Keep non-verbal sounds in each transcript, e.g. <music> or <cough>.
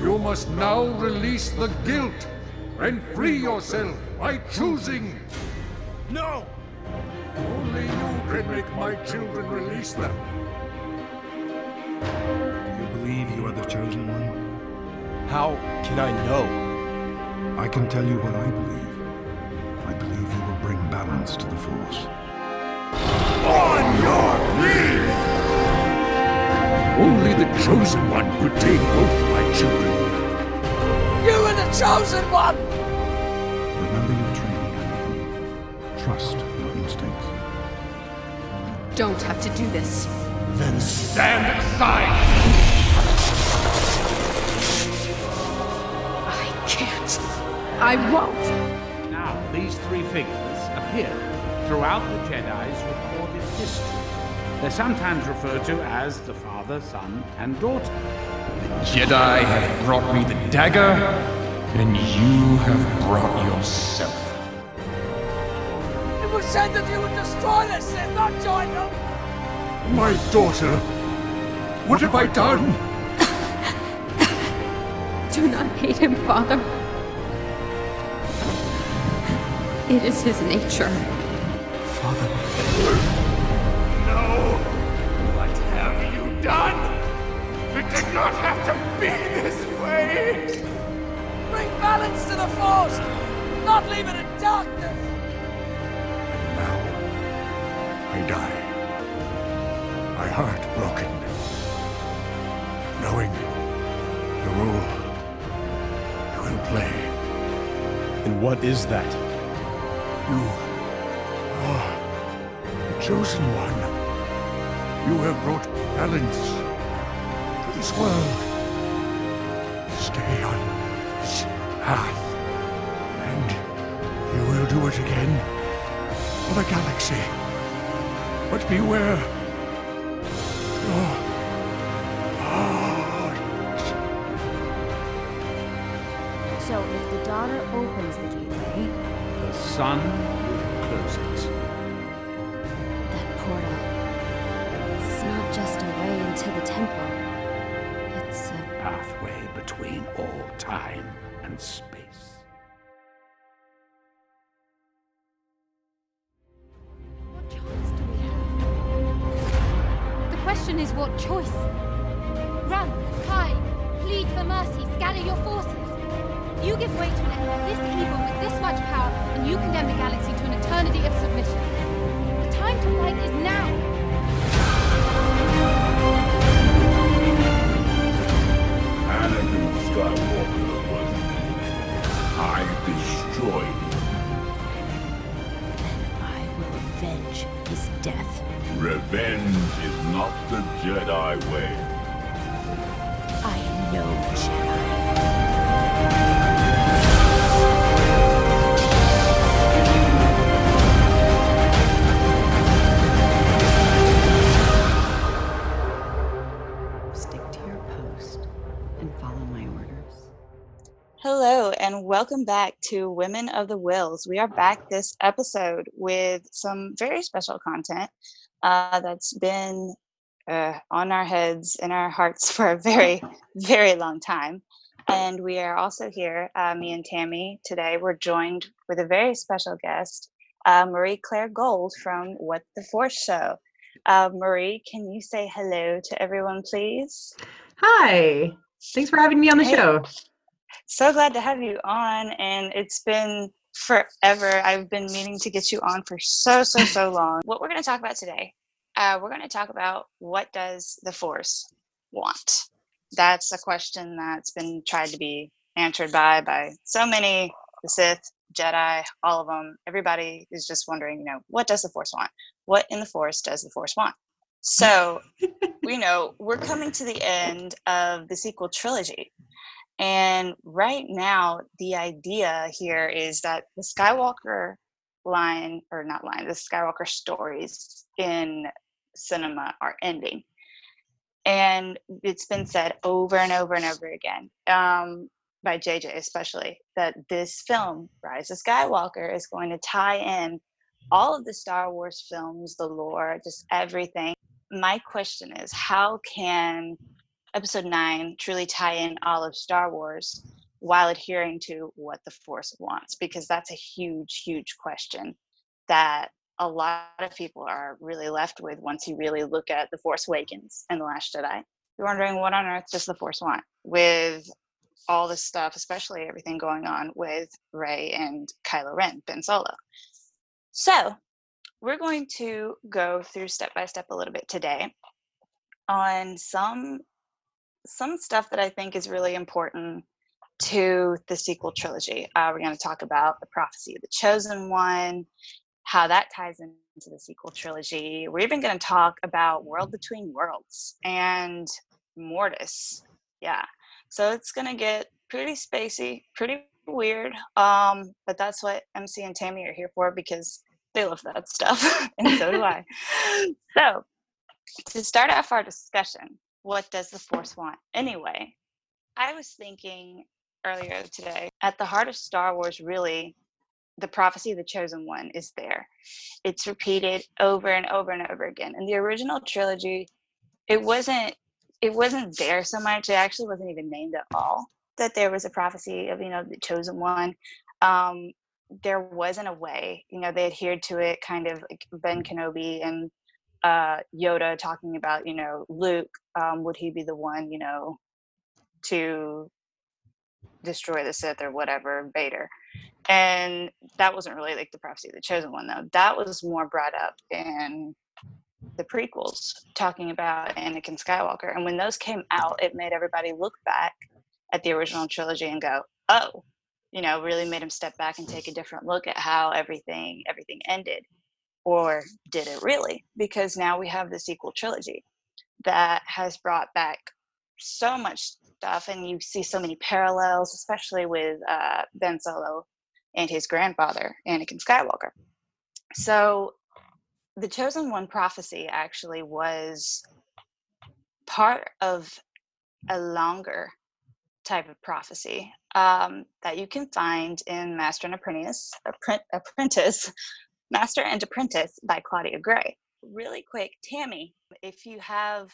You must now release the guilt and free yourself by choosing. No! Only you can make my children release them. Do you believe you are the chosen one? How can I know? I can tell you what I believe. I believe you will bring balance to the Force. On your knees! Only the chosen one could take both children. You are the chosen one! Remember your training, Anakin. Trust your instincts. Don't have to do this. Then stand aside! I can't. I won't. Now, these three figures appear throughout the Jedi's recorded history. They're sometimes referred to as the father, son, and daughter. Jedi have brought me the dagger, and you have brought yourself. It was said that you would destroy the Sith, not join them! My daughter! What have I done? <coughs> Do not hate him, Father. It is his nature. Father. No! What have you done? It did not have to be this way! Bring balance to the Force! Not leave it in darkness! And now, I die. My heart broken. Knowing the role you will play. And what is that? You are the chosen one. You have brought balance to this world. Stay on this path, and you will do it again for the galaxy. But beware your heart. So if the daughter opens the gateway, The son will close it. that portal, it's not just a way into the temple. Between all time and space. What choice do we have? The question is what choice? Run, hide, plead for mercy, scatter your forces. You give way to an this evil with this much power, and you condemn the galaxy to an eternity of submission. The time to fight is now. Anakin Skywalker was I destroyed him. then I will avenge his death. Revenge is not the Jedi way. And welcome back to Women of the Wills. We are back this episode with some very special content uh, that's been uh, on our heads and our hearts <laughs> for a very, very long time. And we are also here, uh, me and Tammy, today. We're joined with a very special guest, uh, Marie Claire Gould from What the Force Show. Uh, Marie, can you say hello to everyone, please? Hi. Thanks for having me on the Hey. show. So glad to have you on and it's been forever. I've been meaning to get you on for so so so <laughs> long. What we're going to talk about today uh, we're going to talk about what does the force want? That's a question that's been tried to be answered by by so many the sith jedi all of them everybody is just wondering you know what does the force want? What in the force does the force want? So we know we're coming to the end of the sequel trilogy and right now, the idea here is that the Skywalker line, or not line, the Skywalker stories in cinema are ending. And it's been said over and over and over again, um, by JJ especially, that this film, Rise of Skywalker, is going to tie in all of the Star Wars films, the lore, just everything. My question is how can episode nine truly tie in all of Star Wars while adhering to what the Force wants? Because that's a huge, huge question that a lot of people are really left with once you really look at The Force Awakens and The Last Jedi. You're wondering what on earth does the Force want with all this stuff, especially everything going on with Rey and Kylo Ren, Ben Solo. So, we're going to go through step by step a little bit today on some some stuff that I think is really important to the sequel trilogy. Uh, we're going to talk about the prophecy of the chosen one, how that ties into the sequel trilogy. We're even going to talk about World Between Worlds and Mortis. Yeah. So it's going to get pretty spacey, pretty weird. Um, but that's what MC and Tammy are here for because they love that stuff. <laughs> and so do I. <laughs> So to start off our discussion, what does the Force want anyway? I was thinking earlier today at the heart of Star Wars, really, the prophecy of the chosen one is there. It's repeated over and over and over again. In the original trilogy, it wasn't it wasn't there so much. It actually wasn't even named at all that there was a prophecy of you know the chosen one. Um, there wasn't a way. You know, they adhered to it, kind of like Ben Kenobi and uh, Yoda talking about you know Luke. Um, would he be the one you know to destroy the Sith or whatever, Vader. And that wasn't really like the prophecy of the chosen one though. That was more brought up in the prequels talking about Anakin Skywalker. And when those came out, it made everybody look back at the original trilogy and go, oh, you know, really made them step back and take a different look at how everything everything ended. Or did it really? Because now we have the sequel trilogy that has brought back so much stuff, and you see so many parallels, especially with uh, Ben Solo and his grandfather, Anakin Skywalker. So, the Chosen One prophecy actually was part of a longer type of prophecy um, that you can find in Master and Apprentice, Apprentice, Master and Apprentice by Claudia Gray. Really quick, Tammy, if you have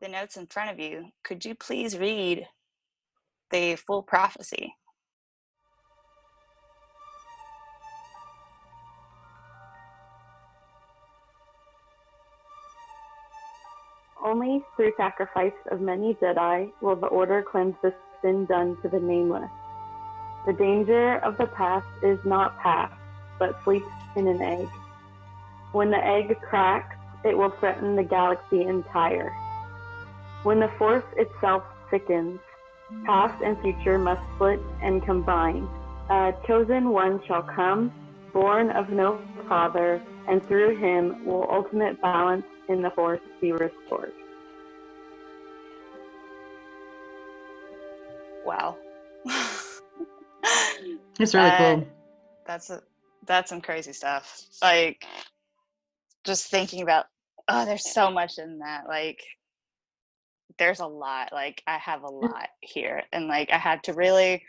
the notes in front of you, could you please read the full prophecy? Only through sacrifice of many Jedi will the Order cleanse the sin done to the Nameless. The danger of the past is not past, but sleeps in an egg. When the egg cracks, it will threaten the galaxy entire. When the force itself thickens, past and future must split and combine. A chosen one shall come, born of no father, and through him will ultimate balance in the force be restored. Wow. it's really cool. That's a, that's some crazy stuff. Like just thinking about oh there's so much in that like there's a lot like i have a Mm. lot here and like i had to really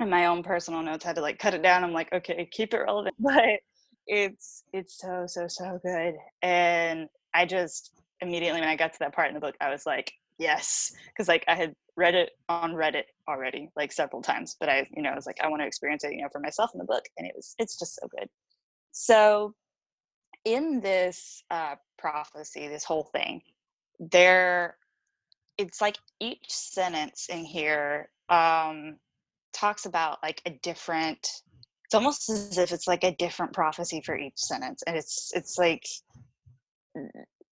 in my own personal notes had to like cut it down i'm like okay keep it relevant <laughs> but it's it's so so so good and i just immediately when i got to that part in the book i was like yes because like i had read it on reddit already like several times but i you know i was like i want to experience it you know for myself in the book and it was it's just so good. So in this uh, prophecy this whole thing there it's like each sentence in here um talks about like a different it's almost as if it's like a different prophecy for each sentence and it's it's like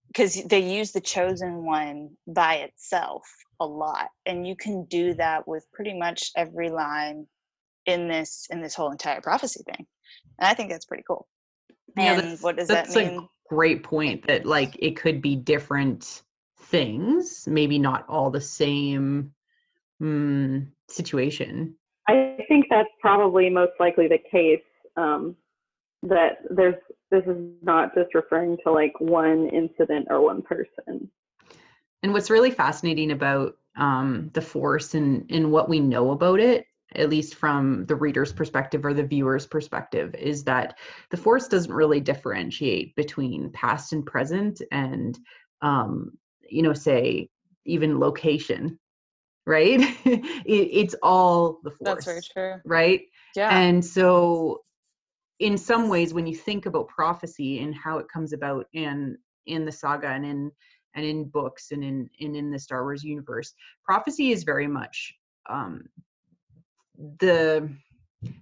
because they use the chosen one by itself a lot and you can do that with pretty much every line in this in this whole entire prophecy thing and i think that's pretty cool Yeah, and that's- what does that that's a great point that like it could be different things, maybe not all the same mm, situation. I think that's probably most likely the case. Um, that there's this is not just referring to like one incident or one person. And what's really fascinating about um, the Force and, and what we know about it, at least from the reader's perspective or the viewer's perspective, is that the Force doesn't really differentiate between past and present and, um, you know, say, even location right <laughs> it, it's all the force That's very true. right Yeah. and so in some ways when you think about prophecy and how it comes about and in the saga and in and in books and in and in the star wars universe prophecy is very much um the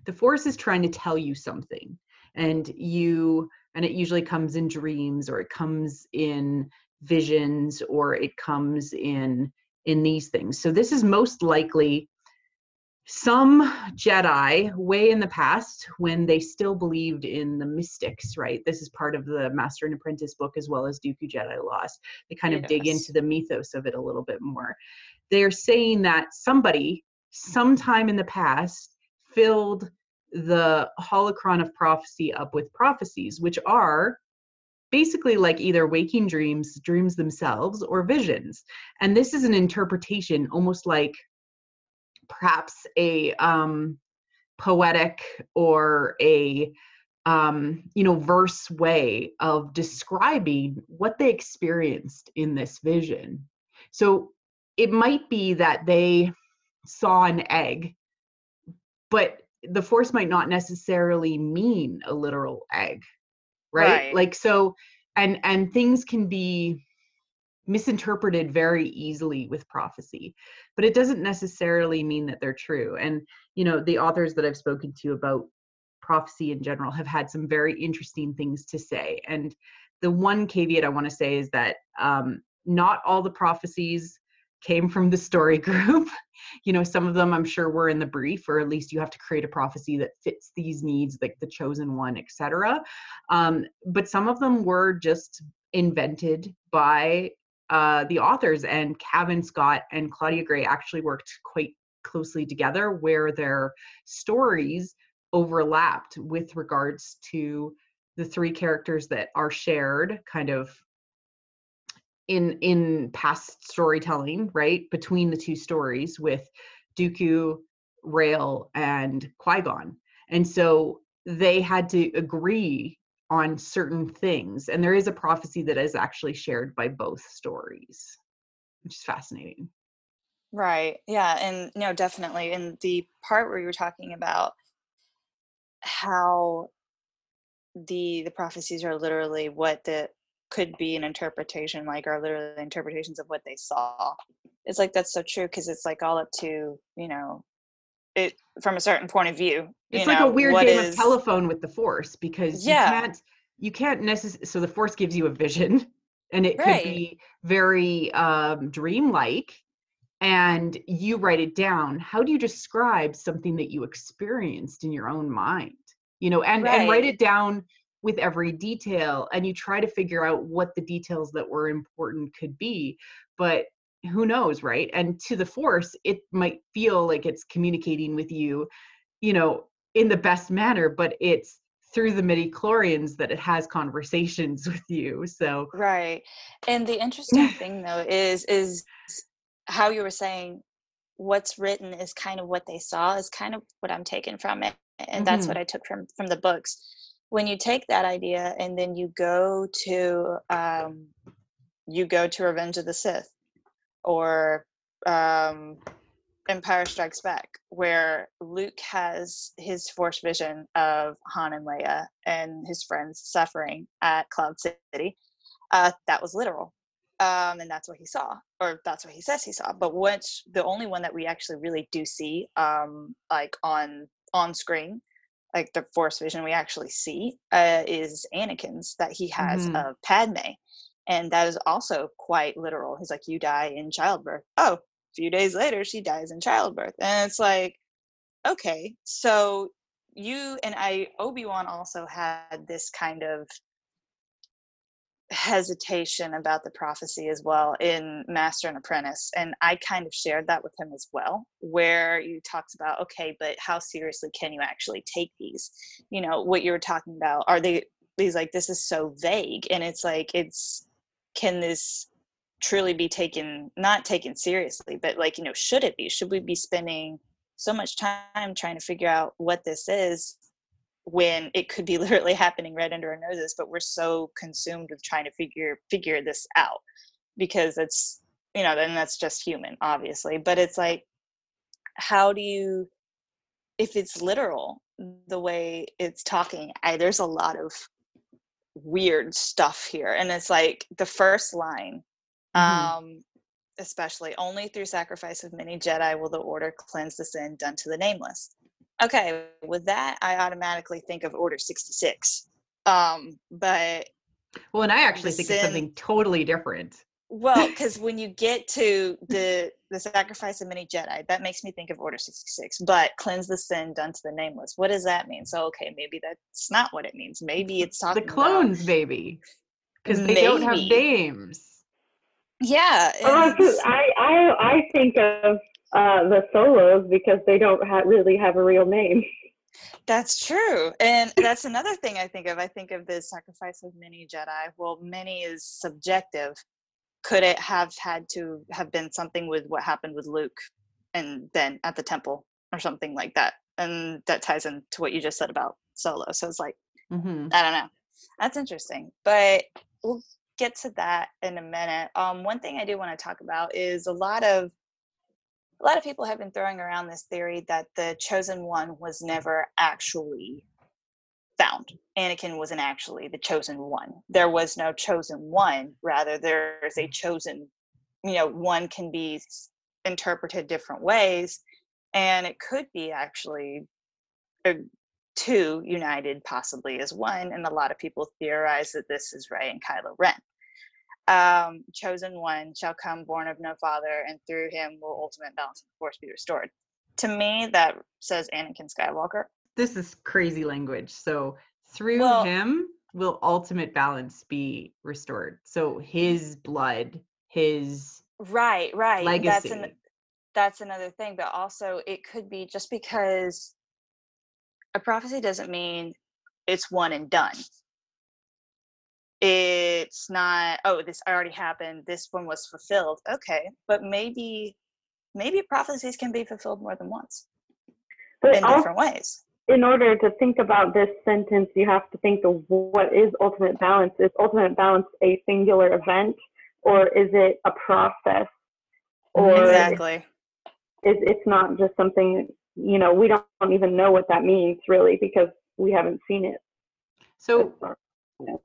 the force is trying to tell you something. And you and it usually comes in dreams or it comes in visions or it comes in in these things. So this is most likely some Jedi way in the past when they still believed in the mystics, right? This is part of the Master and Apprentice book as well as Dooku Jedi Lost. They kind of dig into the mythos of it a little bit more. They're saying that somebody, sometime in the past, filled the holocron of prophecy up with prophecies, which are basically like either waking dreams, dreams themselves, or visions. And this is an interpretation almost like perhaps a um, poetic or a um, you know verse way of describing what they experienced in this vision so it might be that they saw an egg but the force might not necessarily mean a literal egg right, Right. like so and and things can be misinterpreted very easily with prophecy but it doesn't necessarily mean that they're true and you know the authors that i've spoken to about prophecy in general have had some very interesting things to say and the one caveat i want to say is that um, not all the prophecies came from the story <laughs> group. You know some of them i'm sure were in the brief or at least you have to create a prophecy that fits these needs like the chosen one etc um, but some of them were just invented by uh, the authors and Cavan Scott and Claudia Gray actually worked quite closely together where their stories overlapped with regards to the three characters that are shared kind of in in past storytelling right between the two stories with Dooku, Rael, and Qui-Gon. And so they had to agree on certain things. And there is a prophecy that is actually shared by both stories, which is fascinating. Right. Yeah. And no, definitely. And the part where you were talking about how the the prophecies are literally what the could be an interpretation like are literally interpretations of what they saw it's like that's so true because it's like all up to you know it from a certain point of view you It's like a weird game is- of telephone with the force because Yeah. you can't you can't necessarily so the force gives you a vision <laughs> and it Right. could be very um dreamlike and you write it down how do you describe something that you experienced in your own mind you know and and write it down with every detail and you try to figure out what the details that were important could be but who knows right and to the force it might feel like it's communicating with you you know in the best manner but it's through the midi chlorians that it has conversations <laughs> with you so right and the interesting <laughs> thing though is is how you were saying what's written is kind of what they saw is kind of what i'm taking from it and that's Mhm. what i took from from the books when you take that idea and then you go to um you go to revenge of the sith or um empire strikes back where luke has his force vision of han and leia and his friends suffering at cloud city uh, that was literal um, and that's what he saw or that's what he says he saw but which the only one that we actually really do see um, like on on screen like the force vision we actually see uh, is anakin's that he has Mhm. of padme and that is also quite literal he's like you die in childbirth oh a few days later she dies in childbirth and it's like okay so you and i obi-wan also had this kind of hesitation about the prophecy as well in Master and Apprentice. And I kind of shared that with him as well, where you talks about, okay, but how seriously can you actually take these? You know, what you were talking about, are they he's like, this is so vague. And it's like, it's can this truly be taken not taken seriously, but like, you know, should it be? Should we be spending so much time trying to figure out what this is when it could be <laughs> literally happening right under our noses but we're so consumed with trying to figure figure this out because it's you know, then that's just human, obviously. But it's like, how do you, if it's literal, the way it's talking, I, there's a lot of weird stuff here. And it's like the first line, Mhm. um, especially only through sacrifice of many Jedi will the order cleanse the sin done to the nameless. Okay, with that, I automatically think of Order 66. Um, but Well, and I actually think sin- it's something totally different. Well, because when you get to the the sacrifice of many Jedi, that makes me think of Order 66. But cleanse the sin done to the nameless. What does that mean? So okay, maybe that's not what it means. Maybe it's The talking about the clones, baby, because they don't have names. yeah. Oh, I, I, I, I think of uh, the solos because they don't ha- really have a real name. That's true. And that's another thing I think of. I think of the sacrifice of many Jedi. Well, many is subjective. Could it have had to have been something with what happened with Luke and then at the temple or something like that? And that ties into what you just said about Solo. So it's like, hmm I don't know. That's interesting. But we'll get to that in a minute. Um, one thing I do want to talk about is a lot of a lot of people have been throwing around this theory that the chosen one was never actually found. Anakin wasn't actually the chosen one. There was no chosen one. Rather, there's a chosen, you know, one can be interpreted different ways. And it could be actually two united possibly as one. And a lot of people theorize that this is Rey and Kylo Ren um, chosen one shall come born of no father, and through him will ultimate balance of the force be restored. To me, that says Anakin Skywalker. This is crazy language. So through Well- him will ultimate balance be restored. So his blood, his Right, right. legacy. That's an, that's another thing, but also it could be just because a prophecy doesn't mean it's one and done. It's not, oh, this already happened, this one was fulfilled. Okay, but maybe maybe prophecies can be fulfilled more than once But in also, different ways. In order to think about this sentence, you have to think of what is ultimate balance. Is ultimate balance a singular event, or is it a process? Or Exactly. is it's not just something you know we don't even know what that means really because we haven't seen it. So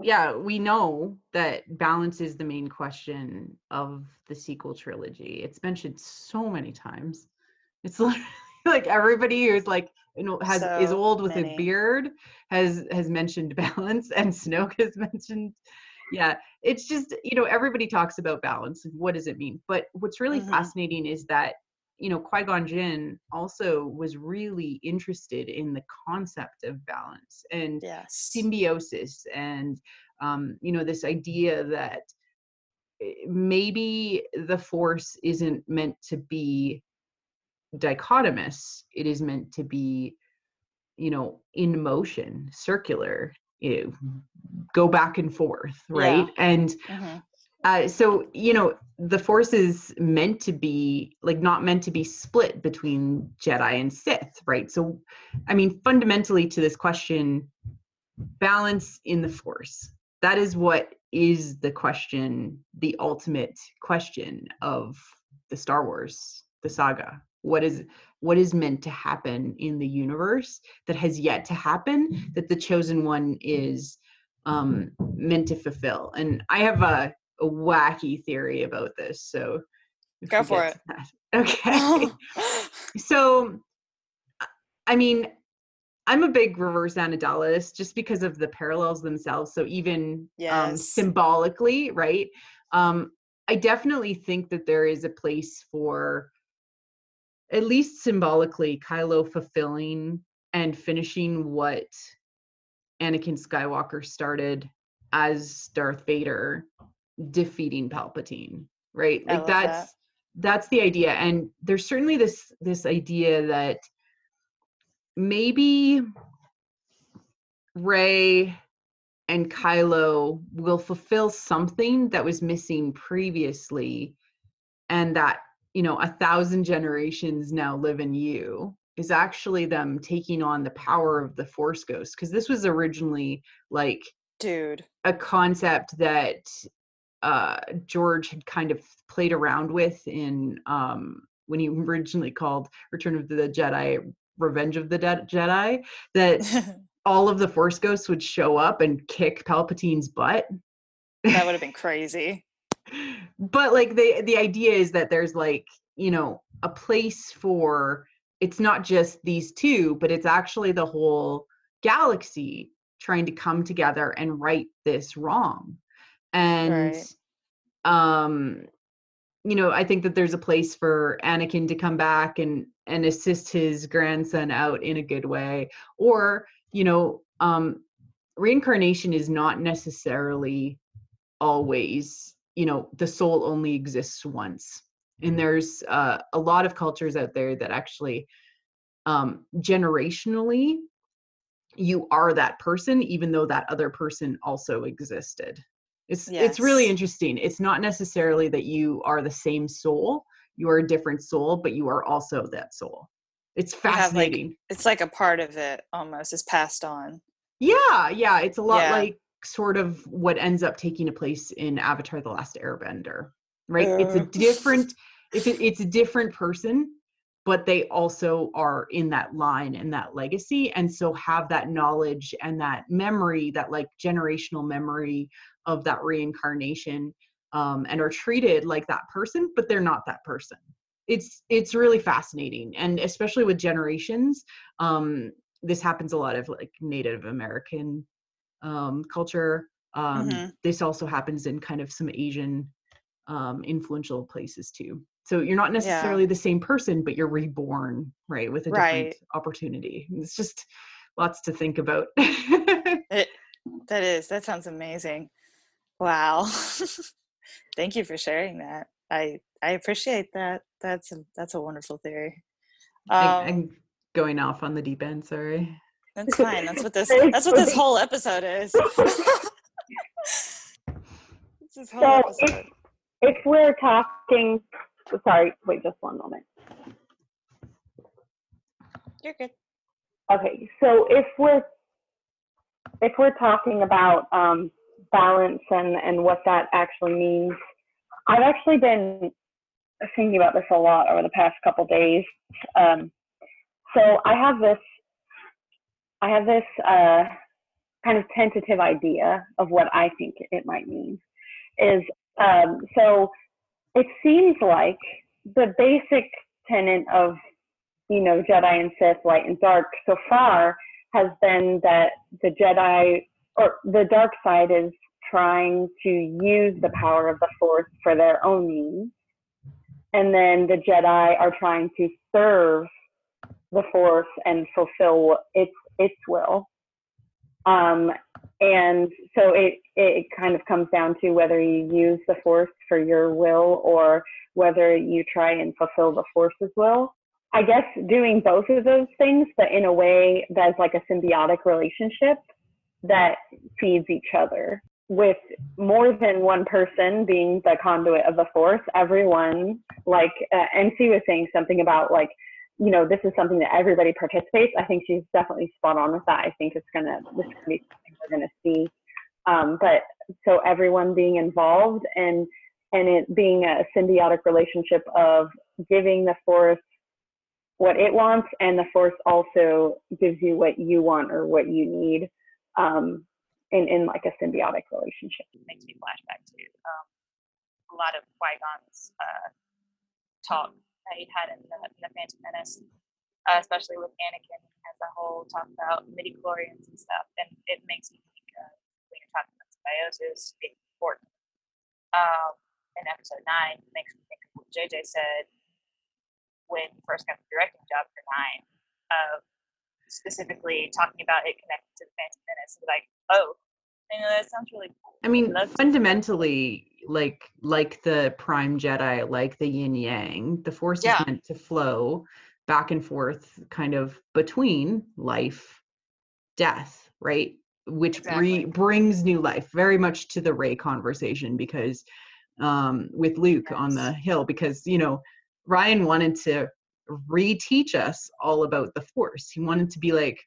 yeah, we know that balance is the main question of the sequel trilogy. It's mentioned so many times. It's <laughs> literally <laughs> like everybody who's like you know has is old with many. a beard has has mentioned <laughs> balance and Snoke has mentioned yeah, it's just you know everybody talks about balance and what does it mean? But what's really Mhm. fascinating is that you know Qui-Gon Jinn also was really interested in the concept of balance and Yes. symbiosis and um, you know this idea that eh, maybe the force isn't meant to be dichotomous it is meant to be you know in motion circular you know, go back and forth right? And Mhm. uh, so you know the force is meant to be like not meant to be split between jedi and sith right? So i mean fundamentally to this question balance in the force. That is what is the question the ultimate question of the star wars the saga what is what is meant to happen in the universe that has yet to happen that the chosen one is um meant to fulfill. And i have a, a wacky theory about this so Go for it. <laughs> okay. <laughs> So I- mean i'm a big reverse anadalist just because of the parallels themselves so even um, symbolically right? Um i definitely think that there is a place for at least symbolically kylo fulfilling and finishing what anakin skywalker started as darth vader defeating palpatine right I like that's that. that's the idea and there's certainly this this idea that maybe Rey and kylo will fulfill something that was missing previously and that you know a thousand generations now live in you is actually them taking on the power of the force ghost because this was originally like Dude. a concept that uh, George had kind of played around with in um, when he originally called Return of the Jedi Revenge of the De- Jedi that <laughs> all of the Force ghosts would show up and kick Palpatine's butt. That would have <laughs> been crazy. But like the the idea is that there's like you know a place for it's not just these two, but it's actually the whole galaxy trying to come together and right this wrong. And Right. um you know, I think that there's a place for Anakin to come back and and assist his grandson out in a good way or, you know, um reincarnation is not necessarily always, you know, the soul only exists once. And there's uh, a lot of cultures out there that actually um generationally you are that person even though that other person also existed it's it's really interesting it's not necessarily that you are the same soul you are a different soul but you are also that soul it's have, like- fascinating It's like a part of it almost is passed on. yeah yeah it's a lot Yeah. like sort of what ends up taking a place in avatar the last airbender right? It's a different if it, it's a different person but they also are in that line and that legacy and so have that knowledge and that memory that like generational memory of that reincarnation um, and are treated like that person but they're not that person. It's it's really fascinating and especially with generations um, this happens a lot of like native american um, culture um, Mhm. this also happens in kind of some asian um, influential places too so you're not necessarily the same person but you're reborn right with a different Right. opportunity it's just lots to think about <laughs> It, that is that sounds amazing. Wow. <laughs> Thank you for sharing that. I I appreciate that. That's a, that's a wonderful theory. I, Um, i'm going off on the deep end sorry that's <laughs> fine. That's what this that's what this whole episode is. <laughs> <laughs> this whole So episode. if, if we're talking, sorry, wait just one moment. You're good. Okay, so if we're if we're talking about um, balance and and what that actually means, I've actually been thinking about this a lot over the past couple days. Um, so I have this I have this uh, kind of tentative idea of what I think it might mean. Is um, so it seems like the basic tenet of you know, Jedi and Sith, light and dark, so far has been that the Jedi or the dark side is trying to use the power of the Force for their own means. And then the Jedi are trying to serve the Force and fulfill its its will. Um, and so it it kind of comes down to whether you use the Force for your will or whether you try and fulfill the Force's will. I guess doing both of those things, but in a way that's like a symbiotic relationship that feeds each other. With more than one person being the conduit of the force, everyone, like uh, MC was saying something about like, you know, this is something that everybody participates. I think she's definitely spot on with that. I think it's gonna this is gonna be something we're gonna see. Um, but so everyone being involved and and it being a symbiotic relationship of giving the force what it wants and the force also gives you what you want or what you need um, in, in like a symbiotic relationship. makes me flashback to um, a lot of Qui-Gon's uh, talk that he had in the, in the Phantom Menace, uh, especially with Anakin as a whole talk about midi-chlorians and stuff. And it makes me think of when you're talking about symbiosis being important. Um, in episode 9, it makes me think of what JJ said when he first got the directing job for 9, of specifically talking about it connected to the Phantom Menace. Like, oh, you know, that sounds really cool. I mean, That's- fundamentally, like like the prime Jedi, like the yin yang, the force Yeah. is meant to flow back and forth, kind of between life, death, right? Which bre- brings new life, very much to the Rey conversation, because um, with Luke on the hill, because you know Rian wanted to reteach us all about the force. He wanted to be like,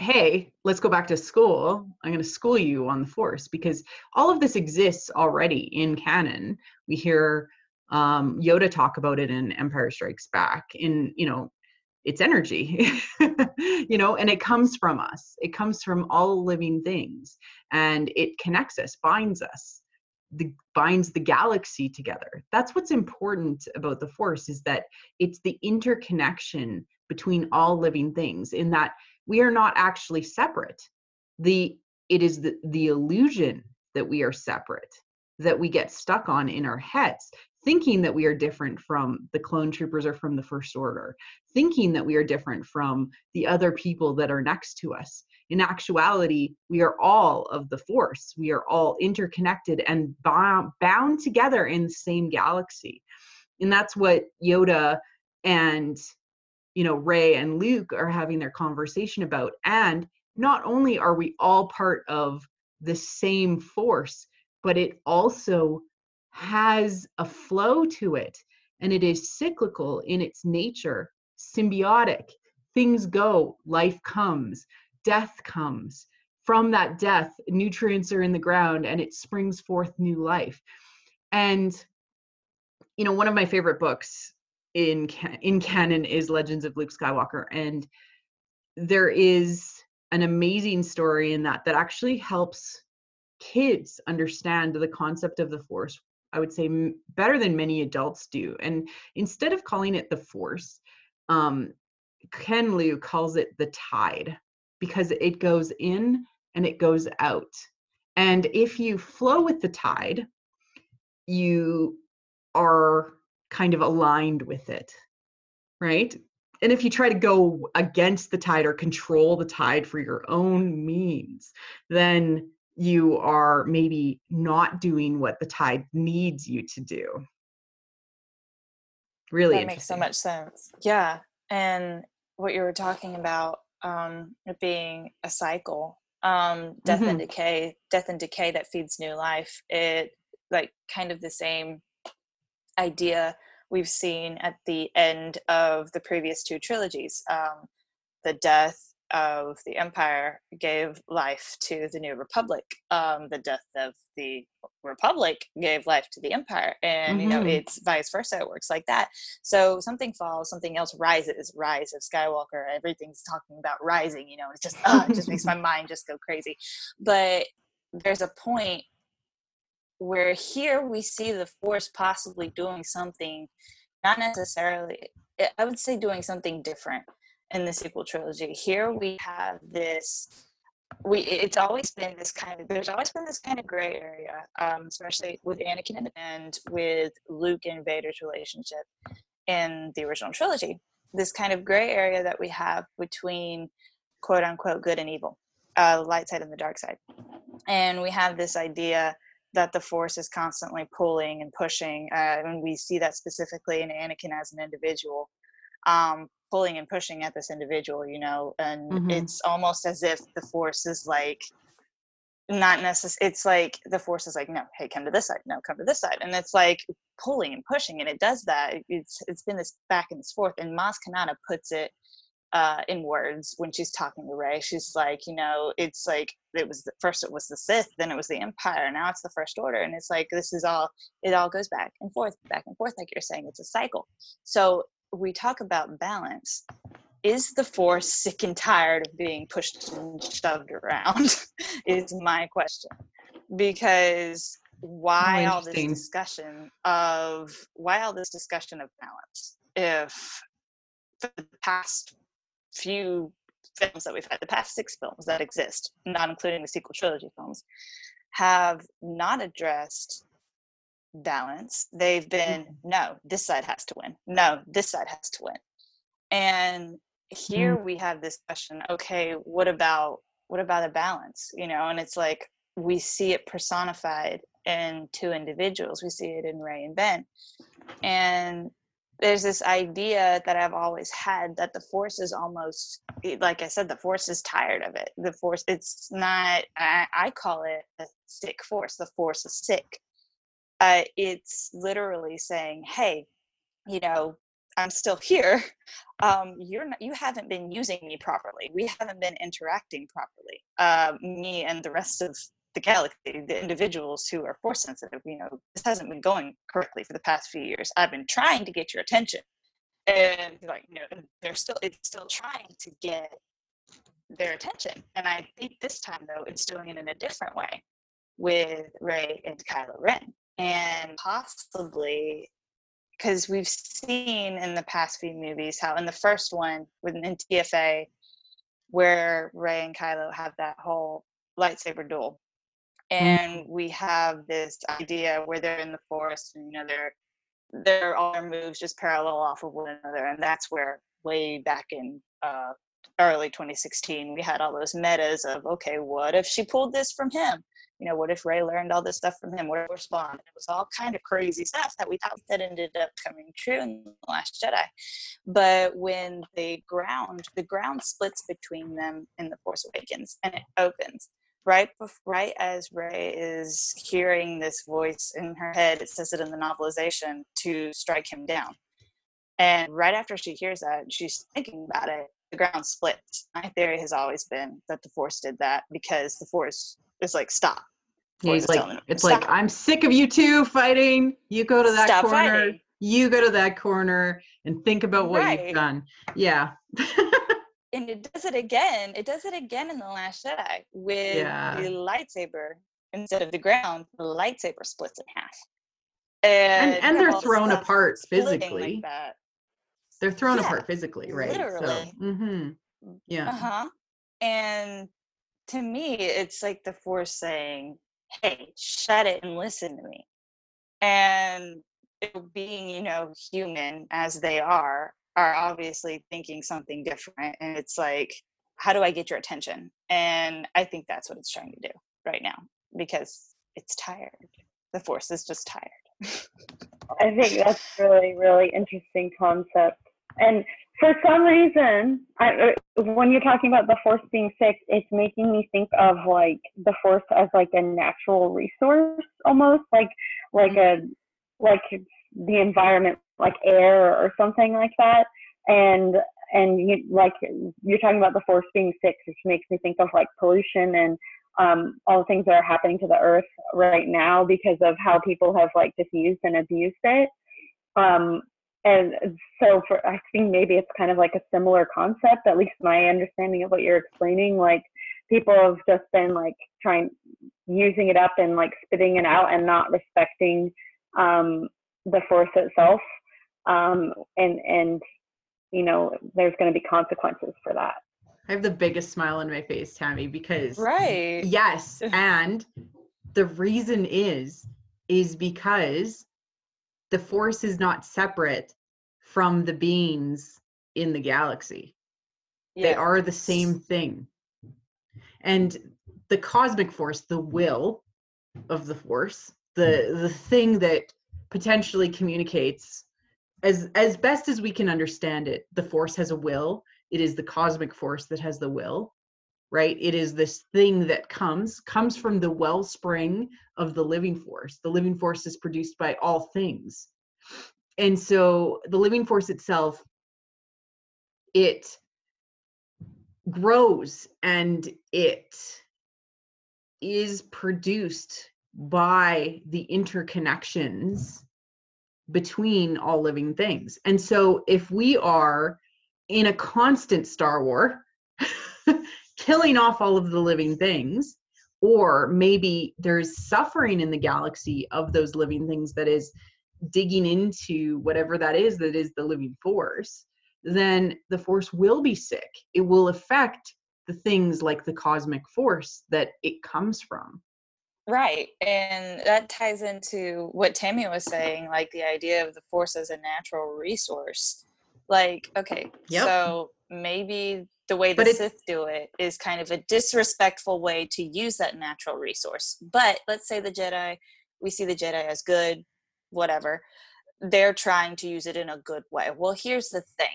hey, let's go back to school. I'm going to school you on the Force because all of this exists already in canon. We hear um, Yoda talk about it in Empire Strikes Back. In you know, it's energy, <laughs> you know, and it comes from us. It comes from all living things, and it connects us, binds us, the binds the galaxy together. That's what's important about the Force is that it's the interconnection between all living things. In that we are not actually separate. The it is the, the illusion that we are separate that we get stuck on in our heads thinking that we are different from the clone troopers or from the first order thinking that we are different from the other people that are next to us in actuality we are all of the force we are all interconnected and bound, bound together in the same galaxy and that's what yoda and you know rey and luke are having their conversation about and not only are we all part of the same force but it also has a flow to it and it is cyclical in its nature, symbiotic. Things go, life comes, death comes. From that death, nutrients are in the ground and it springs forth new life. And you know, one of my favorite books in in canon is Legends of Luke Skywalker and there is an amazing story in that that actually helps kids understand the concept of the force I would say better than many adults do. And instead of calling it the force, um, Ken Liu calls it the tide because it goes in and it goes out. And if you flow with the tide, you are kind of aligned with it, right? And if you try to go against the tide or control the tide for your own means, then you are maybe not doing what the tide needs you to do. Really, that makes so much sense. Yeah, and what you were talking about um, it being a cycle, um, death mm-hmm. and decay, death and decay that feeds new life. It like kind of the same idea we've seen at the end of the previous two trilogies. Um, the death of the empire gave life to the new republic um, the death of the republic gave life to the empire and mm-hmm. you know mm-hmm. it's vice versa it works like that so something falls something else rises rise of skywalker everything's talking about rising you know it's just uh, it just makes my <laughs> mind just go crazy but there's a point where here we see the force possibly doing something not necessarily i would say doing something different in the sequel trilogy. Here we have this we it's always been this kind of there's always been this kind of gray area, um, especially with Anakin and with Luke and Vader's relationship in the original trilogy. This kind of gray area that we have between quote unquote good and evil, uh, light side and the dark side. And we have this idea that the force is constantly pulling and pushing, uh, and we see that specifically in Anakin as an individual. Um, pulling and pushing at this individual you know and mm-hmm. it's almost as if the force is like not necessarily it's like the force is like no hey come to this side no come to this side and it's like pulling and pushing and it does that it's it's been this back and this forth and Maz Kanata puts it uh, in words when she's talking to Rey. She's like, you know, it's like it was the, first it was the Sith, then it was the Empire, now it's the First Order, and it's like this is all it all goes back and forth, back and forth, like you're saying, it's a cycle. So we talk about balance, is the force sick and tired of being pushed and shoved around? <laughs> is my question. Because why all this discussion of why all this discussion of balance if the past few films that we've had the past six films that exist not including the sequel trilogy films have not addressed balance. They've been, mm-hmm. no, this side has to win. No, this side has to win. And here mm-hmm. we have this question, okay, what about what about a balance? You know, and it's like we see it personified in two individuals. We see it in Rey and Ben. And there's this idea that I've always had that the force is almost like I said, the force is tired of it. The force, it's not, I, I call it a sick force. The force is sick uh, it's literally saying, hey, you know, I'm still here. <laughs> Um, you're not, you haven't been using me properly. We haven't been interacting properly. Uh, me and the rest of the galaxy, the individuals who are force sensitive, you know, this hasn't been going correctly for the past few years. I've been trying to get your attention, and like, you know, they're still it's still trying to get their attention. And I think this time though, it's doing it in a different way with Rey and Kylo Ren, and possibly because we've seen in the past few movies how in the first one with an TFA where Rey and Kylo have that whole lightsaber duel and we have this idea where they're in the forest and you know they're they're all their moves just parallel off of one another and that's where way back in uh, early 2016 we had all those metas of okay what if she pulled this from him? You know what if Rey learned all this stuff from him? What if respond it was all kind of crazy stuff that we thought that ended up coming true in the last jedi. But when the ground the ground splits between them in the force awakens and it opens right bef- right as Rey is hearing this voice in her head, it says it in the novelization to strike him down. And right after she hears that, she's thinking about it. The ground splits. My theory has always been that the Force did that because the Force is like, stop. Yeah, he's like, him, it's "Stop." like I'm sick of you two fighting. You go to that Stop corner. fighting. You go to that corner and think about what Right. you've done. Yeah. <laughs> and it does it again. It does it again in the Last Jedi with Yeah. the lightsaber instead of the ground. The lightsaber splits in half, and, And and they're thrown apart physically. Like. They're thrown Yeah, apart physically, right? literally. So, hmm Yeah. Uh huh. And to me, it's like the force saying, "Hey, shut it and listen to me." And being, you know, human as they are, are obviously thinking something different. And it's like, how do I get your attention? And I think that's what it's trying to do right now because it's tired. The force is just tired. I think that's really, really interesting concept. And for some reason, I, uh, when you're talking about the force being sick it's making me think of like the force as like a natural resource, almost like like a like the environment, like air or something like that. And and you, like you're talking about the force being fixed, which makes me think of like pollution and um, all the things that are happening to the earth right now because of how people have like diffused and abused it. Um, and so for I think maybe it's kind of like a similar concept, at least my understanding of what you're explaining. Like people have just been like trying using it up and like spitting it out and not respecting um, the force itself. Um, and and you know there's going to be consequences for that. I have the biggest smile on my face, Tammy, because Right. Yes, <laughs> and the reason is is because the force is not separate from the beings in the galaxy. They are the same thing. And the cosmic force, the will of the force, the the thing that potentially communicates as as best as we can understand it, the force has a will. It is the cosmic force that has the will right? It is this thing that comes comes from the wellspring of the living force. The living force is produced by all things. And so the living force itself it grows and it is produced by the interconnections between all living things. And so if we are in a constant star war <laughs> killing off all of the living things or maybe there's suffering in the galaxy of those living things that is digging into whatever that is that is the living force then the force will be sick. It will affect the things like the cosmic force that it comes from Right. And that ties into what Tammy was saying, like the idea of the force as a natural resource. Like, okay, Yep. so maybe the way the But it- Sith do it is kind of a disrespectful way to use that natural resource. But let's say the Jedi, we see the Jedi as good, whatever. They're trying to use it in a good way. Well, here's the thing.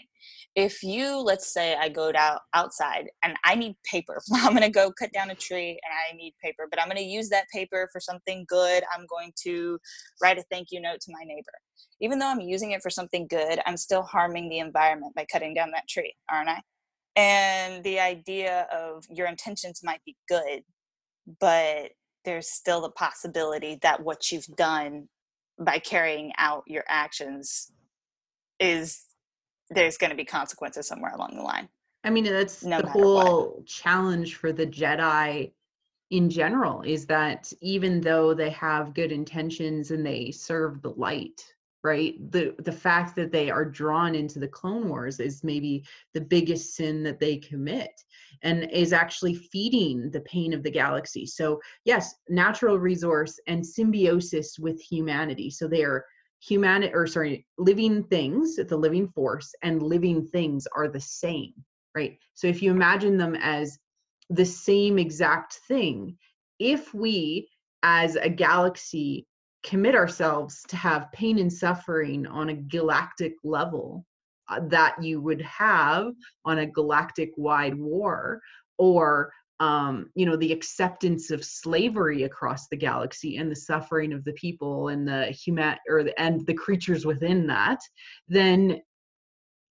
If you let's say i go out outside and i need paper <laughs> i'm going to go cut down a tree and i need paper but i'm going to use that paper for something good i'm going to write a thank you note to my neighbor. Even though i'm using it for something good i'm still harming the environment by cutting down that tree aren't i? And the idea of your intentions might be good but there's still the possibility that what you've done by carrying out your actions is there's going to be consequences somewhere along the line. I mean, that's no the whole what. challenge for the Jedi in general is that even though they have good intentions and they serve the light, right? The the fact that they are drawn into the clone wars is maybe the biggest sin that they commit and is actually feeding the pain of the galaxy. So, yes, natural resource and symbiosis with humanity. So they are humanity or sorry living things the living force and living things are the same right so if you imagine them as the same exact thing if we as a galaxy commit ourselves to have pain and suffering on a galactic level uh, that you would have on a galactic wide war or um, you know the acceptance of slavery across the galaxy and the suffering of the people and the human or the, and the creatures within that then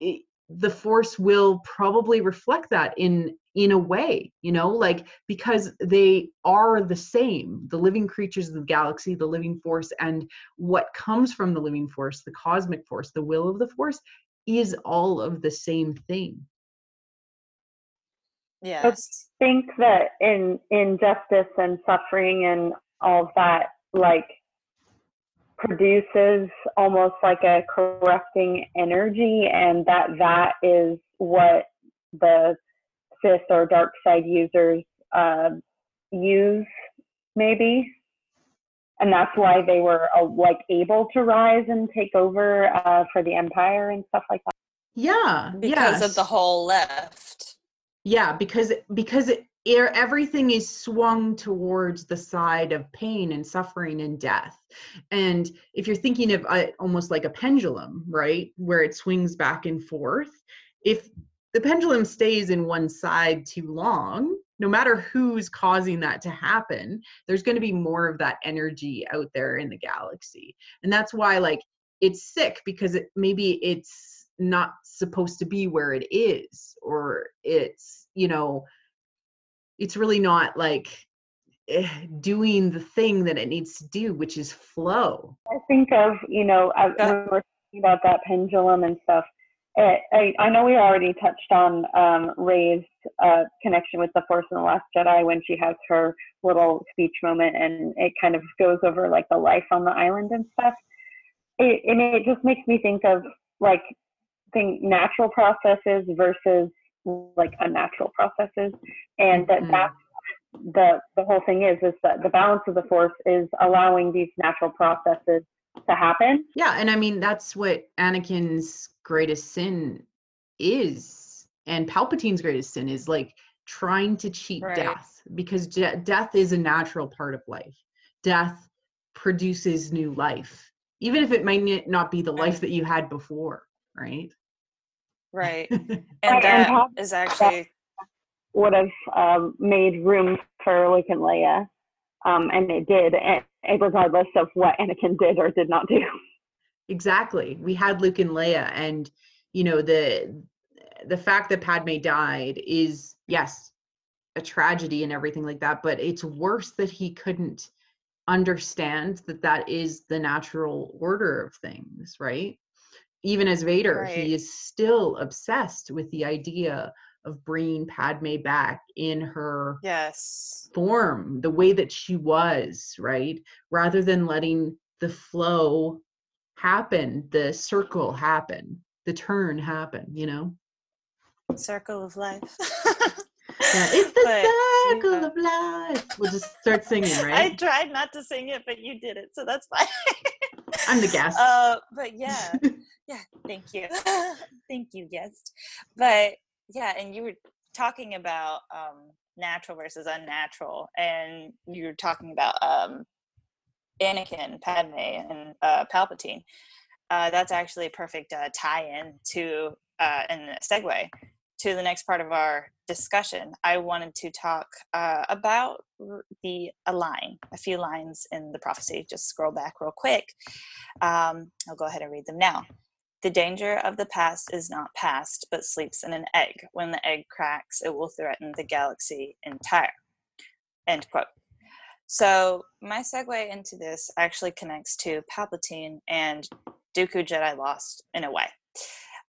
it, the force will probably reflect that in in a way you know like because they are the same the living creatures of the galaxy the living force and what comes from the living force the cosmic force the will of the force is all of the same thing Yes. I think that in injustice and suffering and all of that, like, produces almost like a corrupting energy, and that that is what the Sith or dark side users uh, use, maybe. And that's why they were uh, like able to rise and take over uh, for the Empire and stuff like that. Yeah, because yes. of the whole left yeah because because it, everything is swung towards the side of pain and suffering and death and if you're thinking of a, almost like a pendulum right where it swings back and forth if the pendulum stays in one side too long. No matter who's causing that to happen there's going to be more of that energy out there in the galaxy. And that's why like it's sick because it, maybe it's not supposed to be where it is or it's you know it's really not like eh, doing the thing that it needs to do which is flow. I think of you know when we're talking about that pendulum and stuff I, I know we already touched on um, Rey's uh, connection with the Force in the Last Jedi when she has her little speech moment, and it kind of goes over like the life on the island and stuff. It, and it just makes me think of like think natural processes versus like unnatural processes and that mm-hmm. that's the the whole thing is is that the balance of the force is allowing these natural processes to happen yeah and i mean that's what anakin's greatest sin is and palpatine's greatest sin is like trying to cheat right. death because de- death is a natural part of life death produces new life even if it might not be the life that you had before right Right. <laughs> And that is actually would have um, made room for Luke and Leia, um, and it did, and, regardless of what Anakin did or did not do. Exactly. We had Luke and Leia, and you know the the fact that Padme died is yes a tragedy and everything like that, but it's worse that he couldn't understand that that is the natural order of things, right? even as Vader, right. he is still obsessed with the idea of bringing Padme back in her yes form, the way that she was, right? Rather than letting the flow happen, the circle happen, the turn happen, you know? Circle of life. yeah, <laughs> it's the but, circle yeah. of life. We'll just start singing, <laughs> right? I tried not to sing it, but you did it, so that's fine. I'm the <laughs> guest. Uh, but yeah, yeah. Thank you, thank you, guest. But yeah, and you were talking about um, natural versus unnatural, and you were talking about um, Anakin, Padme, and uh, Palpatine. Uh, that's actually a perfect uh, tie-in to uh, and segue to the next part of our discussion, I wanted to talk uh, about the a line, a few lines in the prophecy. Just scroll back real quick. Um, I'll go ahead and read them now. The danger of the past is not past, but sleeps in an egg. When the egg cracks, it will threaten the galaxy entire. End quote. So my segue into this actually connects to Palpatine and Dooku Jedi Lost in a way.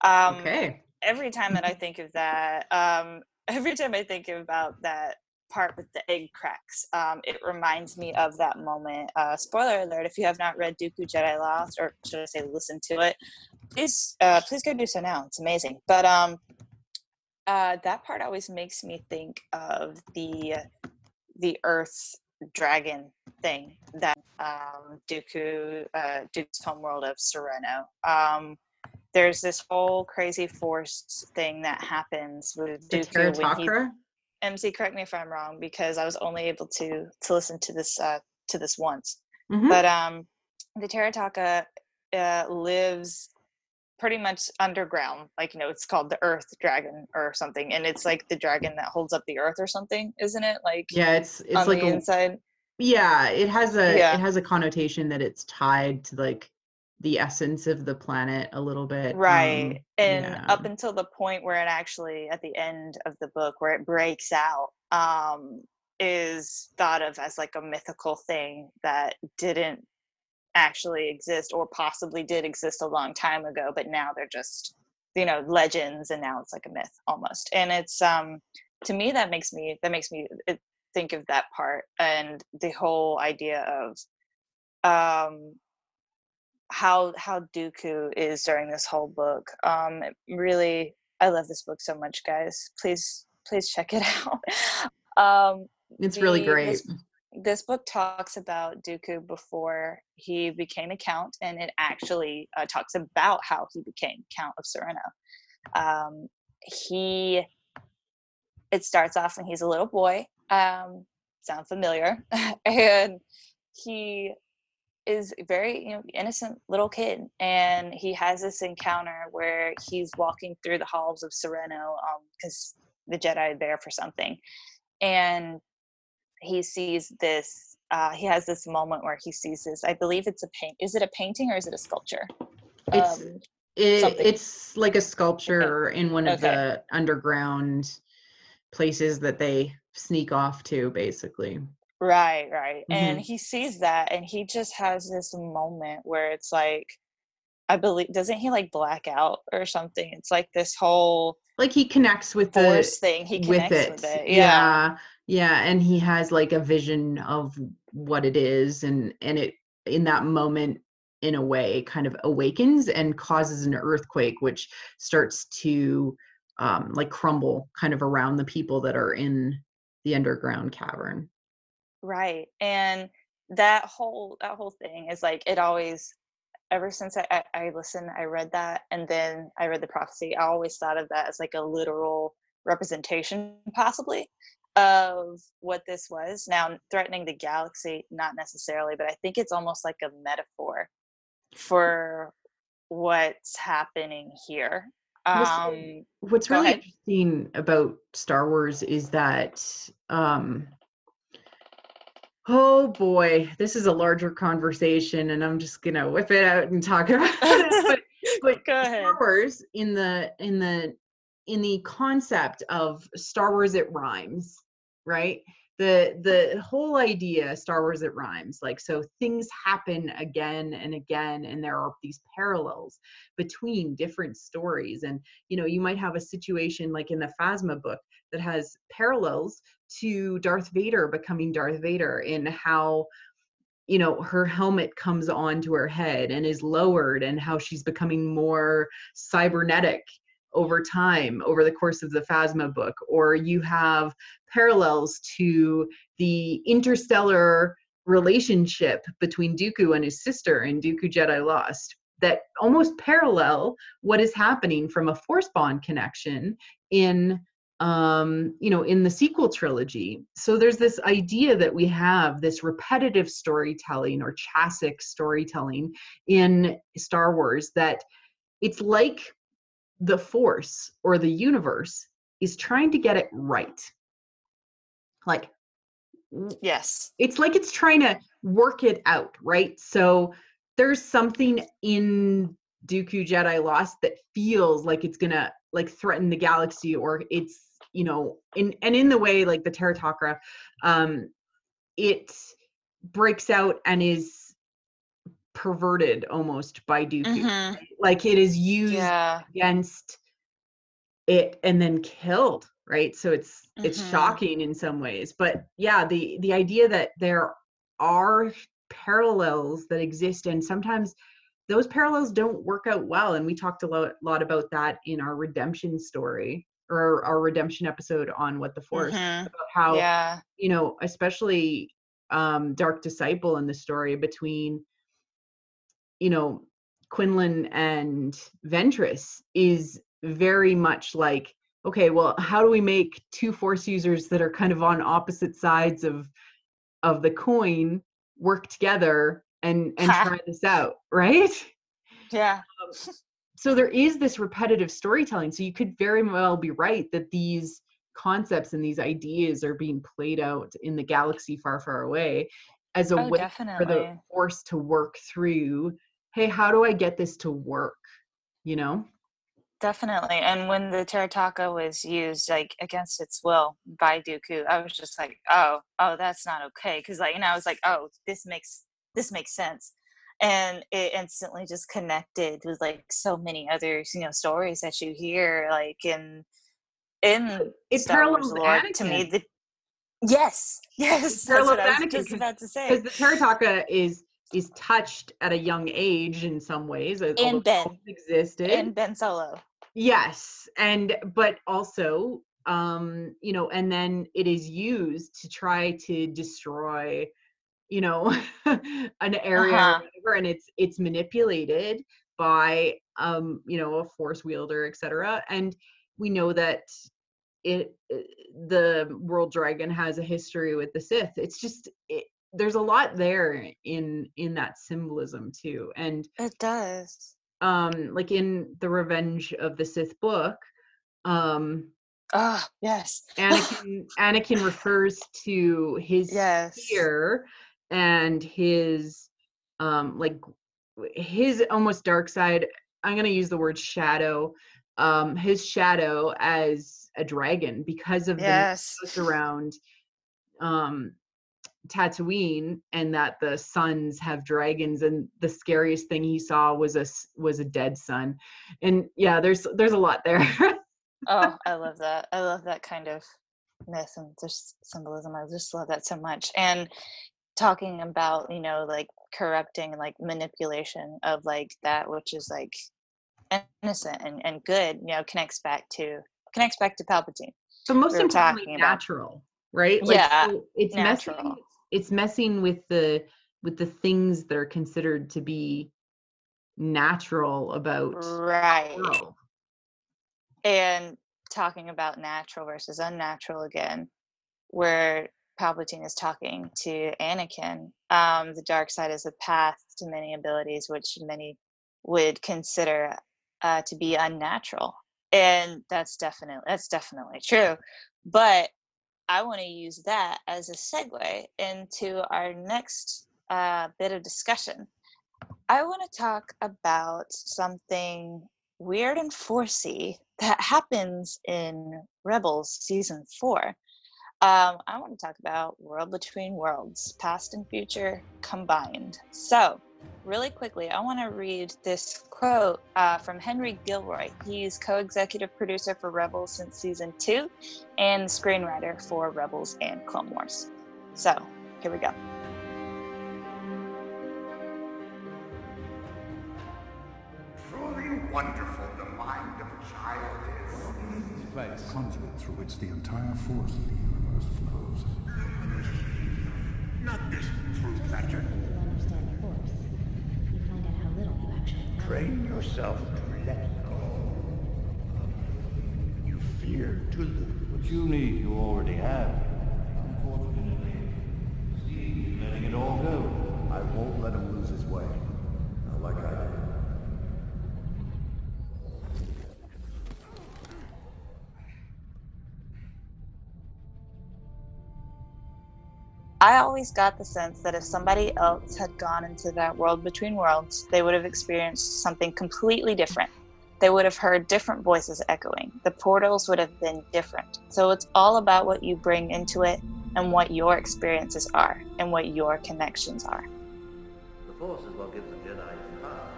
Um, okay. Every time that I think of that, um, <laughs> every time I think about that part with the egg cracks, um, it reminds me of that moment. Uh, spoiler alert: if you have not read Dooku Jedi Lost, or should I say, listen to it, please uh, please go do so now. It's amazing. But um, uh, that part always makes me think of the the Earth dragon thing that um, Dooku, uh, Duke's homeworld of Sereno. Um, there's this whole crazy force thing that happens with The Dooku when he. MC, correct me if I'm wrong because I was only able to to listen to this uh, to this once. Mhm. But um, the Terataka uh, lives pretty much underground. Like you know, it's called the Earth Dragon or something, and it's like the dragon that holds up the Earth or something, isn't it? Like Yeah, it's it's on like the a, inside. yeah, it has a Yeah. it has a connotation that it's tied to like the essence of the planet a little bit. Right. um, and yeah. up until the point where it actually, at the end of the book, where it breaks out, um, is thought of as like a mythical thing that didn't actually exist or possibly did exist a long time ago, but now they're just, you know, legends and now it's like a myth almost. And it's, um, to me, that makes me, that makes me uh, think of that part and the whole idea of, um, how how Dooku is during this whole book. Um, really, I love this book so much, guys. Please, please check it <laughs> out. um, It's really great. This, this book talks about Dooku before he became a count, and it actually uh, talks about how he became Count of Sereno. Um, he, it starts off when he's a little boy. Um, sound familiar? <laughs> and he is a very you know innocent little kid and he has this encounter where he's walking through the halls of sereno because the jedi are there for something and he sees this uh, he has this moment where he sees this i believe it's a paint is it a painting or is it a sculpture It's Um, it, it's like a sculpture in one of Okay. the underground places that they sneak off to, basically. Right, right. And Mhm. he sees that and he just has this moment where it's like I believe doesn't he like black out or something? It's like this whole Like he connects with the thing. He with connects it. with it. Yeah. Yeah. Yeah, and he has like a vision of what it is, and and it in that moment, in a way, kind of awakens and causes an earthquake, which starts to um, like crumble kind of around the people that are in the underground cavern. Right. And that whole that whole thing is like it always ever since I, I, I listened, I read that and then I read the prophecy, I always thought of that as like a literal representation possibly of what this was. Now threatening the galaxy, not necessarily, but I think it's almost like a metaphor for what's happening here. What's- Um What's really ahead. interesting about Star Wars is that um oh boy, this is a larger conversation and I'm just gonna whip it out and talk <laughs> about it. But but <laughs> Go ahead. Star Wars in the in the in the concept of Star Wars it rhymes, right? The the whole idea Star Wars it rhymes. Like so things happen again and again and there are these parallels between different stories and you know you might have a situation like in the Phasma book that has parallels to Darth Vader becoming Darth Vader in how you know her helmet comes onto her head and is lowered and how she's becoming more cybernetic over time over the course of the phasma book or you have parallels to the interstellar relationship between dooku and his sister in dooku jedi lost that almost parallel what is happening from a force bond connection in um you know in the sequel trilogy. So there's this idea that we have this repetitive storytelling or chiastic storytelling in star wars that it's like the force or the universe is trying to get it right. Like yes. It's like it's trying to work it out, right? So there's something in Dooku Jedi Lost that feels like it's gonna like threaten the galaxy or it's you know in and in the way like the Teratokra, um it breaks out and is perverted almost by Dooku. Mhm. Like it is used Yeah. against it and then killed, right? So it's it's Mhm. shocking in some ways. But yeah, the the idea that there are parallels that exist and sometimes those parallels don't work out well and we talked a lot, lot about that in our redemption story or our redemption episode on what the force Mhm. about how Yeah. you know especially um dark disciple in the story between you know quinlan and ventress is very much like okay well how do we make two force users that are kind of on opposite sides of of the coin work together and and <laughs> try this out right Yeah. Um, so there is this repetitive storytelling so you could very well be right that these concepts and these ideas are being played out in the galaxy far far away as a Oh, way for the force to work through hey how do i get this to work you know Definitely. And when the Terataka was used like against its will by Dooku, I was just like, oh, oh, that's not okay. Because like, you know, I was like, oh, this makes this makes sense. And it instantly just connected with like so many other, you know, stories that you hear like in in it Star Wars parallels lore. To me, Anakin. the yes, <laughs> yes, that's parallels what I was Anakin, just about to say. because the Terataka is is touched at a young age in some ways And Ben. existed And Ben Solo. Yes, and but also um you know and then it is used to try to destroy you know <laughs> an area Uh-huh. whatever and it's it's manipulated by um you know a force wielder etc and we know that it the world dragon has a history with the sith it's just it, there's a lot there in in that symbolism too and It does. um like in the revenge of the sith book um Ah, yes. <laughs> anakin anakin refers to his Yes. fear and his um like his almost dark side i'm going to use the word shadow um his shadow as a dragon because of Yes. the around um Tatooine and that the suns have dragons and the scariest thing he saw was a was a dead sun and yeah there's there's a lot there <laughs> oh, I love that. I love that kind of myth and just symbolism. I just love that so much. And talking about, you know, like corrupting, like manipulation of like that which is like innocent and, and good, you know, connects back to connects back to Palpatine. but most we importantly talking about. natural right Yeah, so it's natural. It's messing with the with the things that are considered to be natural about Right. and talking about natural versus unnatural again, where Palpatine is talking to Anakin. Um, the dark side is a path to many abilities, which many would consider uh, to be unnatural, and that's definitely that's definitely true. But I want to use that as a segue into our next uh, bit of discussion. I want to talk about something weird and forcey that happens in Rebels season four. Um, I want to talk about World Between Worlds, past and future combined. So, really quickly, I want to read this quote uh, from Henry Gilroy. He's co executive producer for Rebels since season two and screenwriter for Rebels and Clone Wars. So, here we go. Truly wonderful the mind of a child is. Place. Conduit through which the entire force of the universe flows. Not this truth, Thatcher. understand the Force, you find out how little you actually know. Train yourself to let go. You fear to lose. What you need, you already have. Unfortunately, Steve is letting it all go. I won't let him lose his way. Not like I did. I always got the sense that if somebody else had gone into that world between worlds, they would have experienced something completely different. They would have heard different voices echoing. The portals would have been different. So it's all about what you bring into it and what your experiences are and what your connections are. The Force is what gives the Jedi power.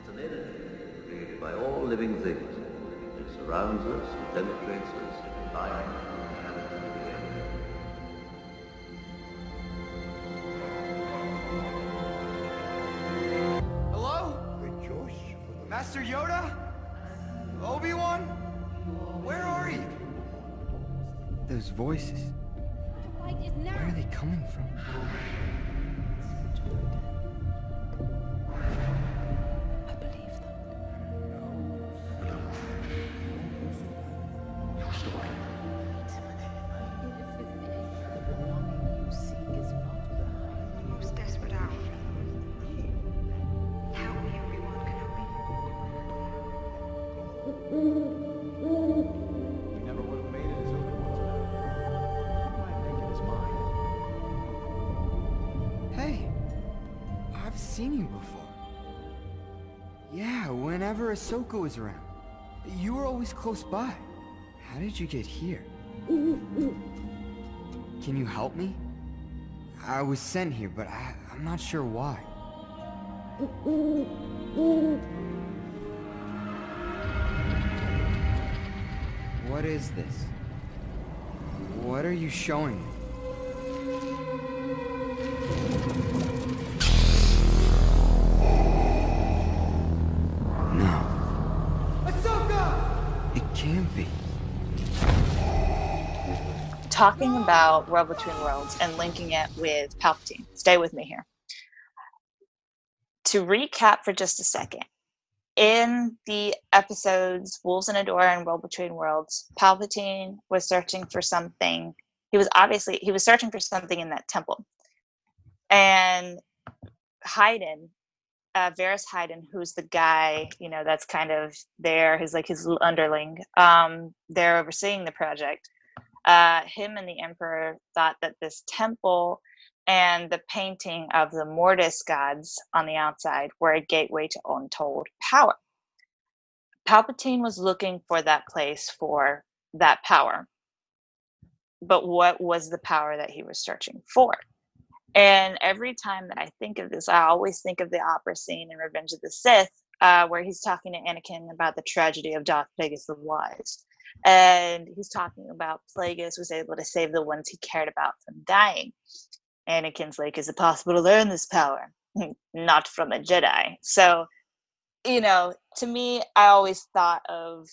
It's an energy created by all living things. It surrounds us, penetrates us, it combines Master Yoda? Obi-Wan? Where are you? Those voices. Where are they coming from? Ahsoka was around. You were always close by. How did you get here? Can you help me? I was sent here, but I, I'm not sure why. What is this? What are you showing me? Talking about World Between Worlds and linking it with Palpatine. Stay with me here. To recap for just a second, in the episodes Wolves and a Door and World Between Worlds, Palpatine was searching for something. He was obviously he was searching for something in that temple, and Hydan, uh, Veris Hydan, who's the guy you know that's kind of there, he's like his underling. Um, they're overseeing the project. Uh, him and the Emperor thought that this temple and the painting of the Mortis gods on the outside were a gateway to untold power. Palpatine was looking for that place for that power. But what was the power that he was searching for? And every time that I think of this, I always think of the opera scene in Revenge of the Sith, uh, where he's talking to Anakin about the tragedy of Darth Plagueis the Wise. And he's talking about Plagueis was able to save the ones he cared about from dying. Anakin's like, is it possible to learn this power? <laughs> Not from a Jedi. So, you know, to me, I always thought of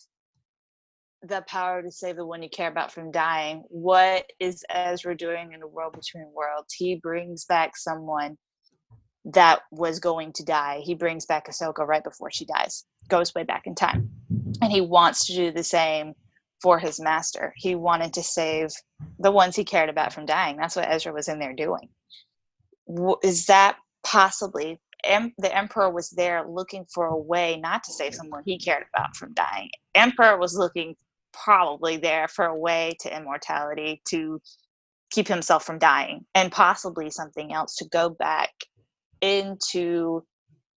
the power to save the one you care about from dying. What is Ezra doing in the world between worlds? He brings back someone that was going to die. He brings back Ahsoka right before she dies, goes way back in time. And he wants to do the same for his master. He wanted to save the ones he cared about from dying. That's what Ezra was in there doing. Is that possibly em- the emperor was there looking for a way not to save someone he cared about from dying? Emperor was looking probably there for a way to immortality to keep himself from dying and possibly something else to go back into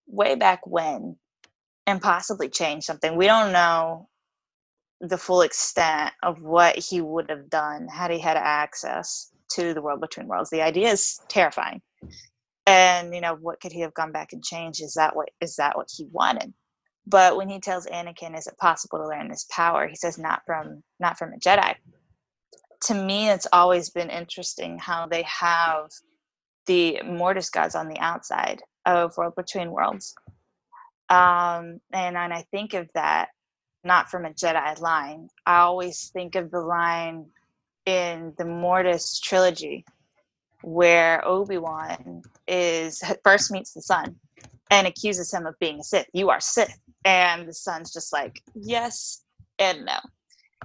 way back when and possibly change something. We don't know the full extent of what he would have done had he had access to the world between worlds. The idea is terrifying. And you know, what could he have gone back and changed? Is that what is that what he wanted? But when he tells Anakin, is it possible to learn this power? He says not from not from a Jedi. To me, it's always been interesting how they have the Mortis gods on the outside of World Between Worlds. Um, and when I think of that, not from a Jedi line, I always think of the line in the Mortis trilogy where Obi-Wan is first meets the son and accuses him of being a Sith. You are Sith. And the son's just like, yes and no.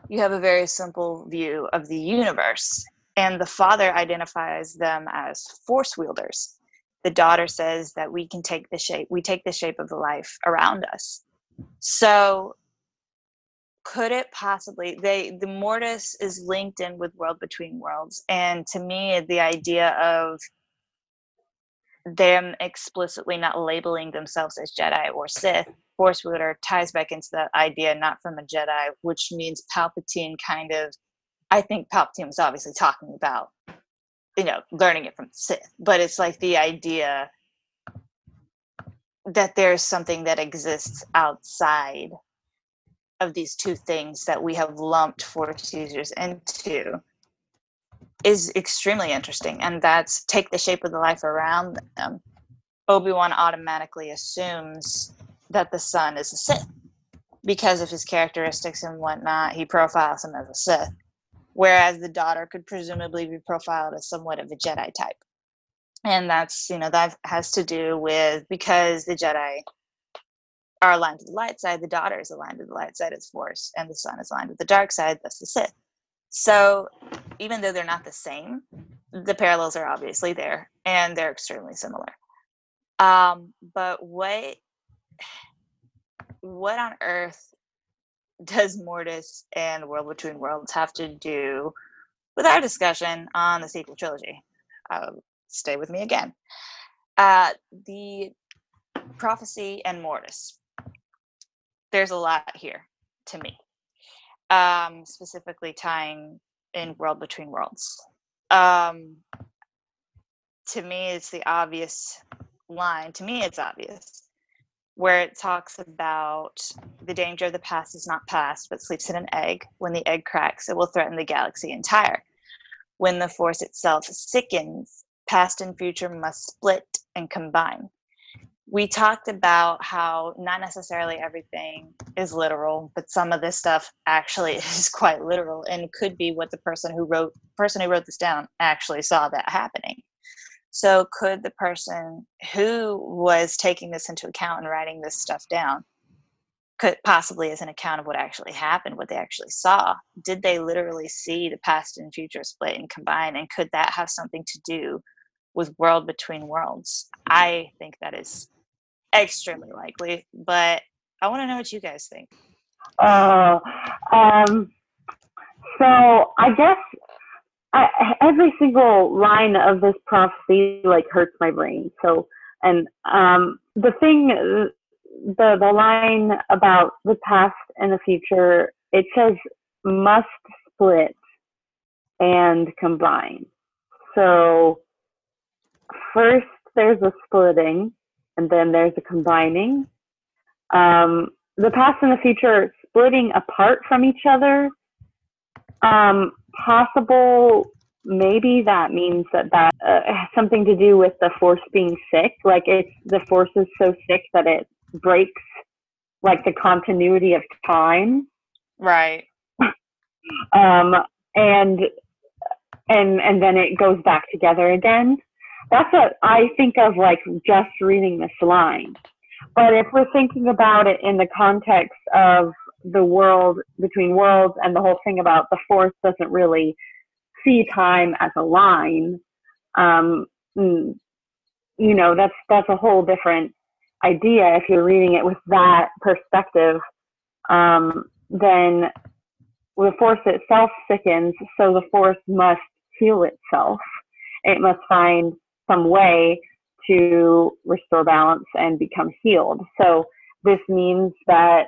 You have a very simple view of the universe. And the father identifies them as force wielders. The daughter says that we can take the shape, we take the shape of the life around us. So could it possibly they the mortis is linked in with world between worlds and to me the idea of them explicitly not labeling themselves as jedi or sith force wielder ties back into that idea not from a jedi which means palpatine kind of i think palpatine was obviously talking about you know learning it from sith but it's like the idea that there's something that exists outside of these two things that we have lumped force users into is extremely interesting. And that's take the shape of the life around them. Obi-wan automatically assumes that the son is a sith because of his characteristics and whatnot. He profiles him as a sith whereas the daughter could presumably be profiled as somewhat of a jedi type. And that's you know that has to do with because the jedi are aligned to the light side, the daughter is aligned to the light side as force, and the son is aligned with the dark side, that's the Sith. So even though they're not the same, the parallels are obviously there and they're extremely similar. Um, but what what on earth does Mortis and World Between Worlds have to do with our discussion on the sequel trilogy? Uh, stay with me again. Uh, the prophecy and Mortis there's a lot here to me um, specifically tying in world between worlds. Um, to me it's the obvious line to me it's obvious where it talks about the danger of the past is not past but sleeps in an egg. When the egg cracks it will threaten the galaxy entire. When the force itself sickens past and future must split and combine we talked about how not necessarily everything is literal, but some of this stuff actually <laughs> is quite literal and could be what the person who wrote person who wrote this down actually saw that happening. So could the person who was taking this into account and writing this stuff down could possibly as an account of what actually happened, what they actually saw, did they literally see the past and future split and combine and could that have something to do with world between worlds? I think that is extremely likely, but I want to know what you guys think. Uh, um, so I guess I, every single line of this prophecy like hurts my brain. So, and um, the thing, the the line about the past and the future, it says must split and combine. So, first there's a splitting, and then there's the combining. Um, the past and the future splitting apart from each other. Um, possible, maybe that means that that uh, has something to do with the force being sick. Like it's the force is so sick that it breaks like the continuity of time. Right. <laughs> um, and and and then it goes back together again that's what I think of like just reading this line. But if we're thinking about it in the context of the world between worlds and the whole thing about the force doesn't really see time as a line, um, mm, you know, that's that's a whole different idea. If you're reading it with that perspective, um, then the force itself sickens, so the force must heal itself. It must find some way to restore balance and become healed. So this means that,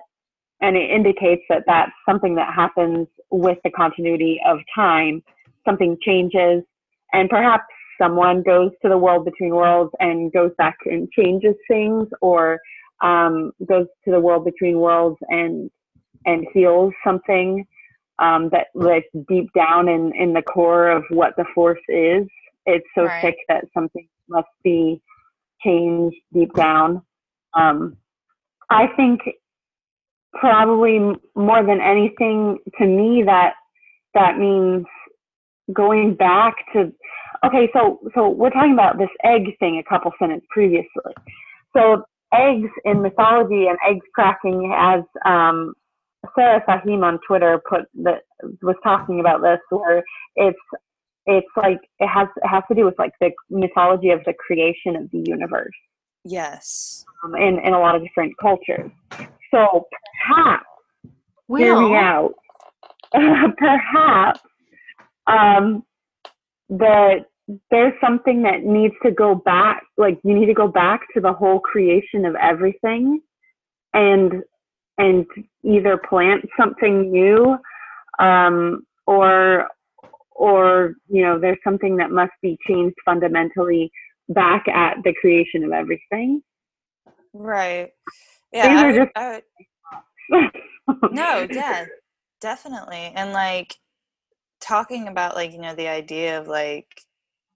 and it indicates that that's something that happens with the continuity of time. Something changes, and perhaps someone goes to the world between worlds and goes back and changes things, or um, goes to the world between worlds and and heals something um, that like deep down in in the core of what the force is it's so right. sick that something must be changed deep down. Um, I think probably more than anything to me that that means going back to okay so so we're talking about this egg thing a couple sentences previously so eggs in mythology and eggs cracking as um, sarah fahim on twitter put that was talking about this where it's it's like it has it has to do with like the mythology of the creation of the universe yes um, in in a lot of different cultures so perhaps hear me out. <laughs> Perhaps um, that there's something that needs to go back. Like you need to go back to the whole creation of everything, and and either plant something new, um, or or you know there's something that must be changed fundamentally back at the creation of everything. Right. Yeah. These I would, just- I would, <laughs> no, yeah, definitely. And like talking about like, you know, the idea of like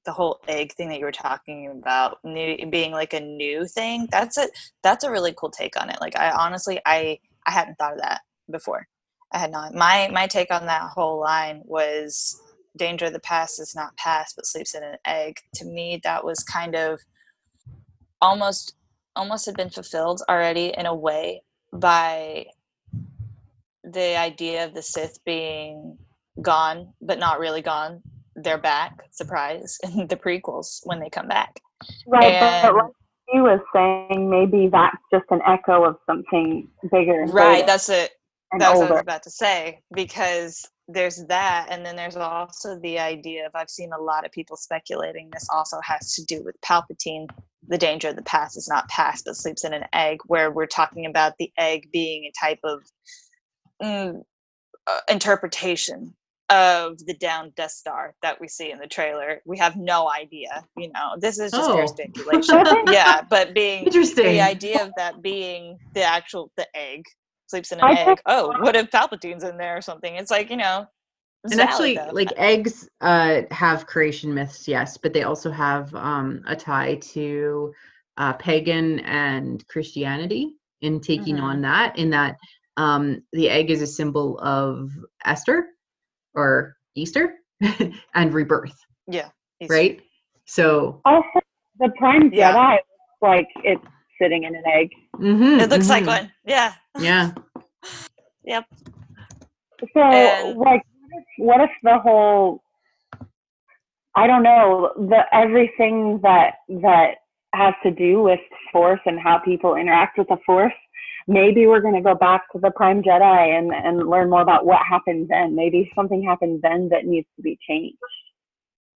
the whole egg thing that you were talking about new, being like a new thing, that's a that's a really cool take on it. Like I honestly I I hadn't thought of that before. I had not. My my take on that whole line was danger of the past is not past but sleeps in an egg. To me that was kind of almost almost had been fulfilled already in a way by the idea of the Sith being gone, but not really gone. They're back, surprise, <laughs> in the prequels when they come back. Right, but, And- but like he was saying, maybe that's just an echo of something bigger. Right, that's it. That's what I was about to say because there's that, and then there's also the idea of I've seen a lot of people speculating this also has to do with Palpatine. The danger of the past is not past, but sleeps in an egg, where we're talking about the egg being a type of mm, uh, interpretation of the down Death Star that we see in the trailer. We have no idea, you know. This is just pure Oh. speculation. <laughs> yeah, but being Interesting. the idea of that being the actual the egg sleeps in an I egg. Oh, what if Palpatine's in there or something? It's like you know. and actually though. like eggs uh have creation myths yes but they also have um a tie to uh pagan and christianity in taking Mm-hmm. on that in that um the egg is a symbol of esther or easter <laughs> and rebirth yeah, right so Also, the Prime Yeah. Jedi looks like it's sitting in an egg. mhm, it looks like mhm. one. Yeah. yeah <laughs> Yep. So, And- like, what if, what if the whole, I don't know, the everything that that has to do with Force and how people interact with the Force, maybe we're going to go back to the Prime Jedi and and learn more about what happened then. Maybe something happened then that needs to be changed.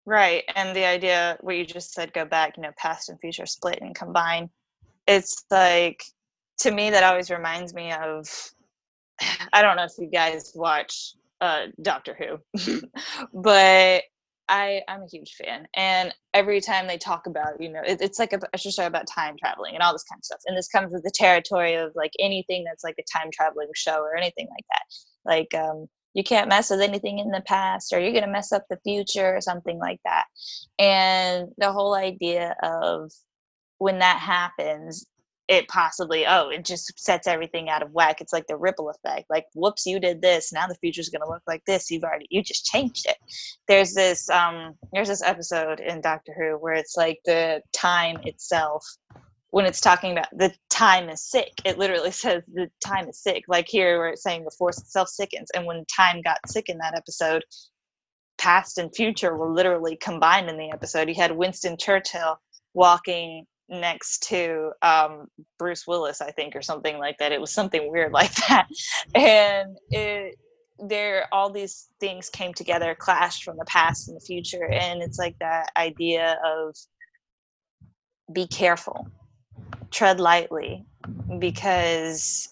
Right. And the idea, what you just said, go back, you know, past and future split and combine. It's like, to me, that always reminds me of, I don't know if you guys watch uh, Doctor Who, <laughs> but I, I'm a huge fan. And every time they talk about, you know, it, it's like a, a show about time traveling and all this kind of stuff. And this comes with the territory of like anything that's like a time traveling show or anything like that. Like, um, you can't mess with anything in the past or you're to mess up the future or something like that and the whole idea of when that happens it possibly oh it just sets everything out of whack it's like the ripple effect like whoops you did this now the future's going to look like this you've already you just changed it there's this um there's this episode in doctor who where it's like the time itself when it's talking about the time is sick, it literally <laughs> says the time is sick. Like here, where it's saying the force itself sickens. And when time got sick in that episode, past and future were literally combined in the episode. You had Winston Churchill walking next to um, Bruce Willis, I think, or something like that. It was something weird <laughs> like that. And it, there, all these things came together, clashed from the past and the future. And it's like that idea of be careful tread lightly because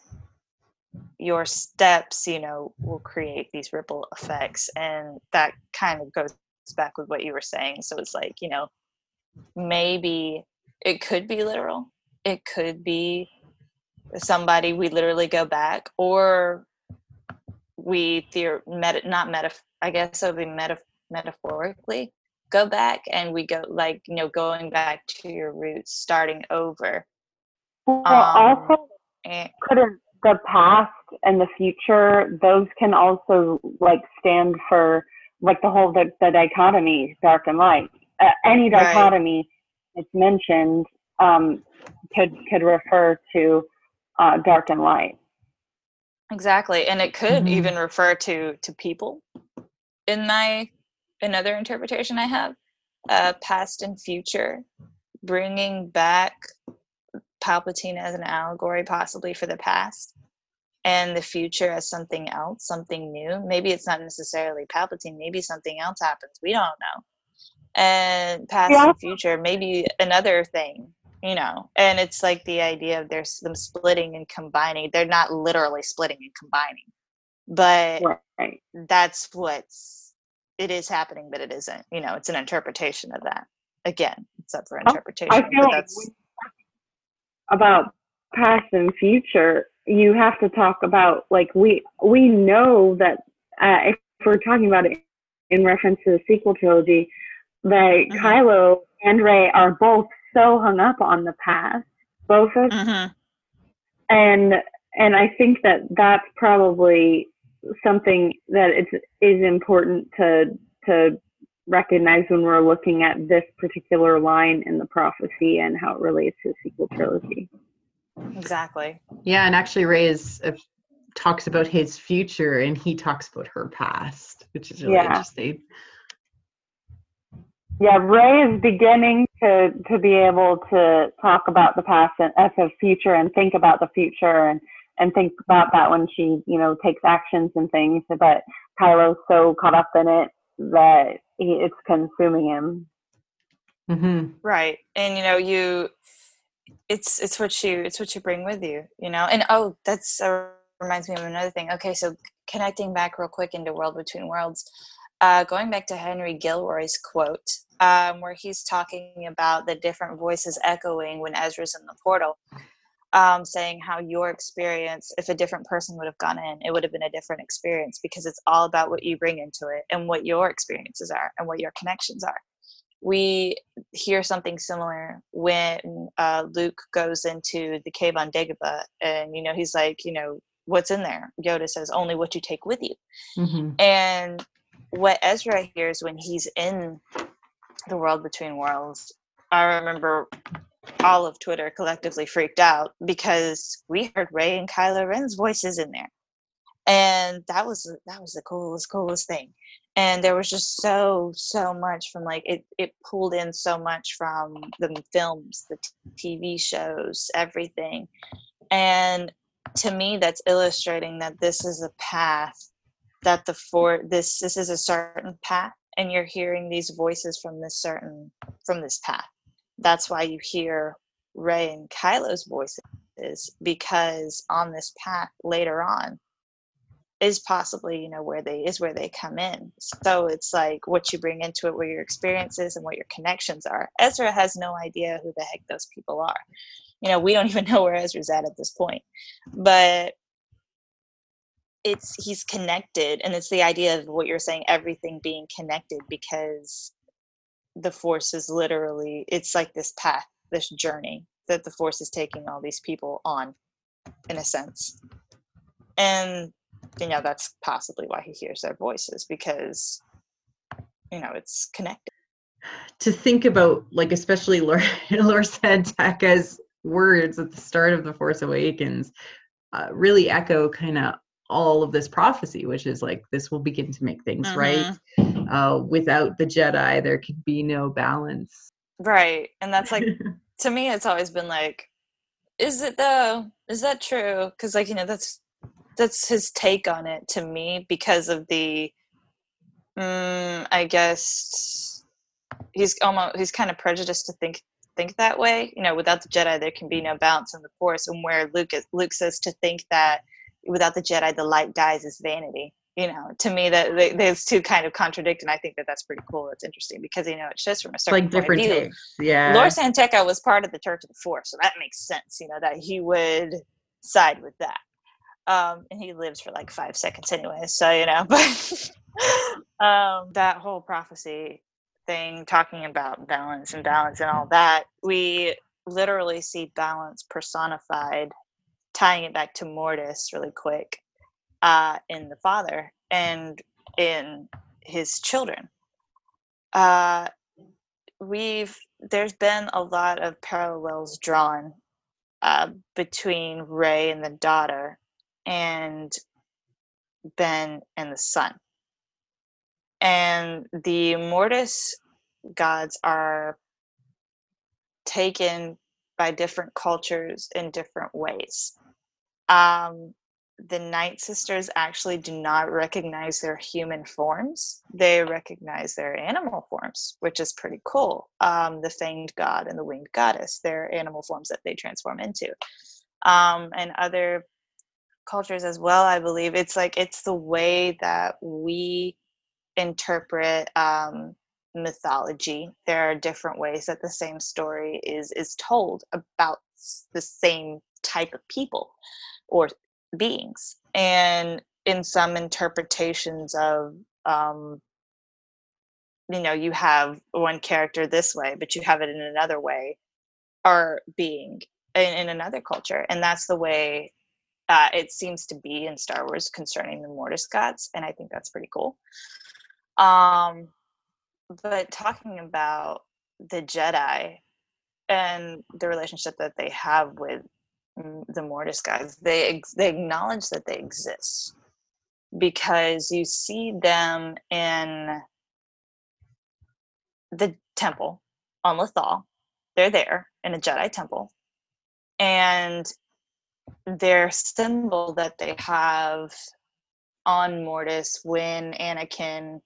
your steps you know will create these ripple effects and that kind of goes back with what you were saying so it's like you know maybe it could be literal. It could be somebody we literally go back or we theor meta not meta i guess it would be meta metaphorically go back and we go like you know going back to your roots starting over. Well, Um, also, and, couldn't the past and the future those can also like stand for like the whole the, the dichotomy dark and light. Uh, any dichotomy that's mentioned um, could could refer to uh, dark and light exactly and it could Mhm. even refer to to people in my another interpretation i have uh past and future bringing back palpatine as an allegory possibly for the past and the future as something else, something new. Maybe it's not necessarily Palpatine. Maybe something else happens. We don't know. And past Yeah. and future, maybe another thing, you know. And it's like the idea of there's them splitting and combining. They're not literally splitting and combining, but Right. that's what's it is happening, but it isn't. You know, it's an interpretation of that. Again, it's up for interpretation. I feel but like that's when you talk about past and future, you have to talk about like we we know that uh, if we're talking about it in reference to the sequel trilogy, that Kylo and Rey are both so hung up on the past, both of them and and I think that that's probably something that it's is important to to recognize when we're looking at this particular line in the prophecy and how it relates to the sequel trilogy. exactly. Yeah, and actually, Rey is uh, talks about his future, and he talks about her past, which is really Yeah. interesting. Yeah, Rey is beginning to to be able to talk about the past and as a future and think about the future and and think about that when she you know takes actions and things. But Kylo's so caught up in it that he, it's consuming him. Mm-hmm. right and you know you it's it's what you it's what you bring with you you know and oh that's uh, reminds me of another thing okay so connecting back real quick into world between worlds uh, going back to henry gilroy's quote um, where he's talking about the different voices echoing when ezra's in the portal um, saying how your experience if a different person would have gone in it would have been a different experience because it's all about what you bring into it and what your experiences are and what your connections are we hear something similar when uh, Luke goes into the cave on Dagobah, and you know he's like, you know, what's in there? Yoda says, only what you take with you. Mm-hmm. And what Ezra hears when he's in the world between worlds, I remember all of Twitter collectively freaked out because we heard Rey and Kylo Ren's voices in there, and that was that was the coolest coolest thing. And there was just so so much from like it it pulled in so much from the films, the t- TV shows, everything, and to me that's illustrating that this is a path that the for this this is a certain path and you're hearing these voices from this certain from this path. That's why you hear Rey and kylo's voices because on this path later on is possibly you know where they is where they come in. So it's like what you bring into it where your experiences and what your connections are. Ezra has no idea who the heck those people are. You know we don't <laughs> even know where ezra's at at this point. But it's he's connected and it's the idea of what you're saying everything being connected because the force is literally it's like this path this journey that the force is taking all these people on in a sense. And you know that's possibly why he hears their voices because you know it's connected. To think about like especially <laughs> Lor San Tekka's words at the start of the Force Awakens uh, really echo kind of all of this prophecy, which is like this will begin to make things right. Uh, without the Jedi, there can be no balance. right and that's like <laughs> to me it's always been like is it though is that true because like you know that's that's his take on it to me because of the mm, i guess he's almost he's kind of prejudiced to think think that way you know without the jedi there can be no balance in the force and where luke is, luke says to think that without the jedi the light dies is vanity you know to me that they, those two kind of contradict and i think that that's pretty cool it's interesting because you know it's just from a certain like point different of view takes. Yeah. Lor San Tekka was part of the Church of the Force, so that makes sense, you know, that he would side with that. Um, and he lives for like five seconds anyway, so you know, <laughs> but um, that whole prophecy thing, talking about balance and balance and all that, we literally see balance personified, tying it back to Mortis really quick, uh, in the father and in his children. Uh, we've there's been a lot of parallels drawn uh, between Rey and the daughter and Ben and the son. And the Mortis gods are taken by different cultures in different ways. Um, the Night Sisters actually do not recognize their human forms. They recognize their animal forms, which is pretty cool. Um, the fanged god and the winged Goddess, they're animal forms that they transform into. Um, and other cultures as well, I believe. It's like it's the way that we interpret um, mythology. There are different ways that the same story is is told about the same type of people or beings and in some interpretations of um, you know you have one character this way but you have it in another way are being in, in another culture and that's the way uh, it seems to be in star wars concerning the mortis gods and i think that's pretty cool. Um, but talking about the jedi and the relationship that they have with the Mortis guys, they they acknowledge that they exist because you see them in the temple on Lothal. They're there in a Jedi temple, and their symbol that they have on Mortis when Anakin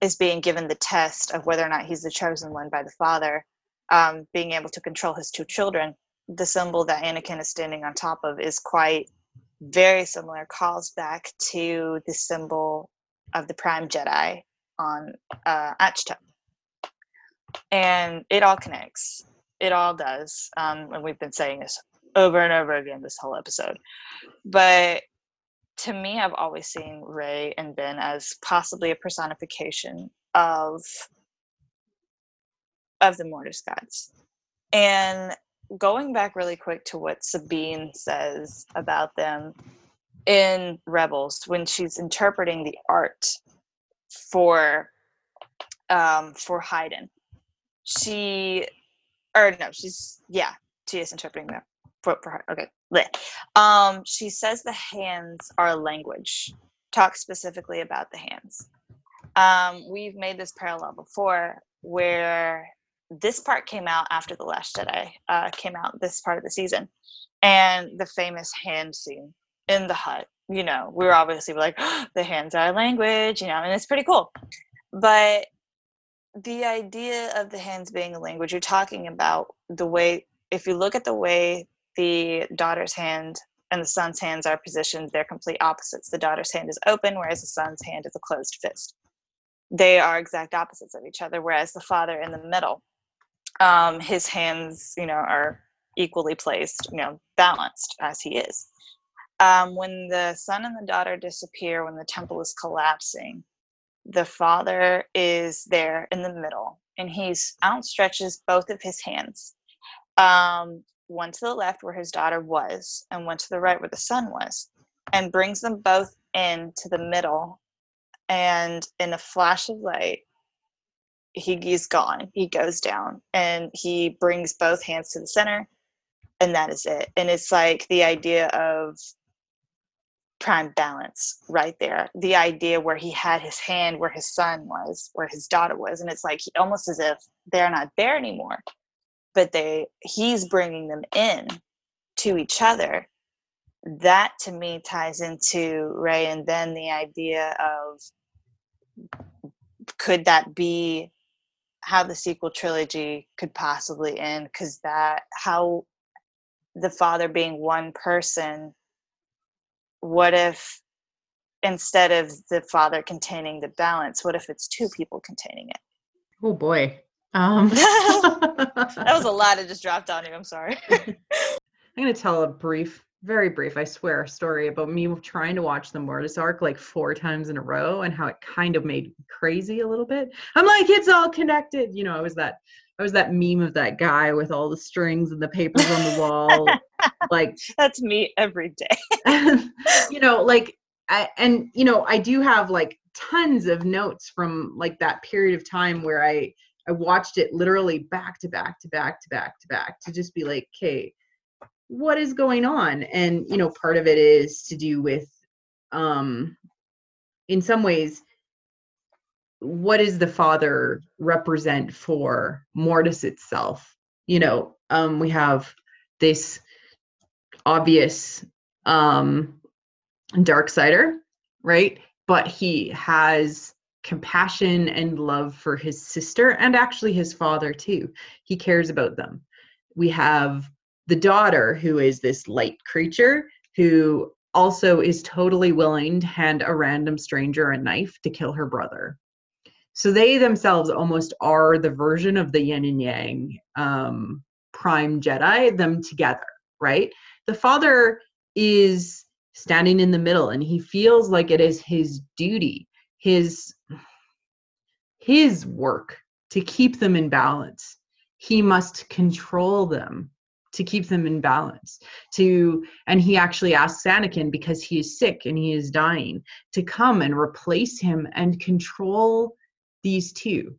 is being given the test of whether or not he's the chosen one by the Father, um, being able to control his two children the symbol that Anakin is standing on top of is quite very similar, calls back to the symbol of the Prime Jedi on uh, Ahch-To. And it all connects. It all does. Um, and we've been saying this over and over again this whole episode. But to me, I've always seen Rey and Ben as possibly a personification of of the Mortis gods. And going back really quick to what Sabine says about them in Rebels when she's interpreting the art for um, for Hydan, she or no, she's yeah, she is interpreting them for, for her. Okay, lit. Um, she says the hands are a language. Talk specifically about the hands. Um, we've made this parallel before where this part came out after the last jedi uh, came out this part of the season and the famous hand scene in the hut you know we were obviously like oh, <gasps> the hands are language you know and it's pretty cool. But the idea of the hands being a language you're talking about the way if you look at the way the daughter's hand and the son's hands are positioned they're complete opposites. The daughter's hand is open whereas the son's hand is a closed fist. They are exact opposites of each other whereas the father in the middle um, his hands, you know, are equally placed, you know, balanced as he is. Um, when the son and the daughter disappear, when the temple is collapsing, the father is there in the middle and he's outstretches both of his hands um, one to the left where his daughter was and one to the right where the son was and brings them both in to the middle and in a flash of light he, he's gone. He goes down and he brings both hands to the center, and that is it. And it's like the idea of prime balance right there. The idea where he had his hand where his son was, where his daughter was, and it's like he, almost as if they're not there anymore, but they he's bringing them in to each other. That to me ties into Rey, and then the idea of could that be how the sequel trilogy could possibly end because that how the father being one person what if instead of the father containing the balance what if it's two people containing it? Oh boy. Um <laughs> that was a <laughs> lot that just dropped on you i'm sorry. <laughs> I'm going to tell a brief very brief, I swear, story about me trying to watch the Mortis arc like four times in a row and how it kind of made me crazy a little bit. I'm like, it's all connected. You know, I was that I was that meme of that guy with all the strings and the papers on the wall. <laughs> like that's me every day. <laughs> you know, like I, and you know, I do have like tons of notes from like that period of time where I I watched it literally back to back to back to back to back to just be like, okay, what is going on and you know part of it is to do with um in some ways what does the father represent for mortis itself you know um we have this obvious um dark sider, right? But he has compassion and love for his sister and actually his father too. He cares about them. We have the daughter who is this light creature who also is totally willing to hand a random stranger a knife to kill her brother. So they themselves almost are the version of the yin and yang um, prime Jedi, them together, right? The father is standing in the middle and he feels like it is his duty, his his work to keep them in balance. He must control them to keep them in balance to and he actually asks anakin because he is sick and he is dying to come and replace him and control these two.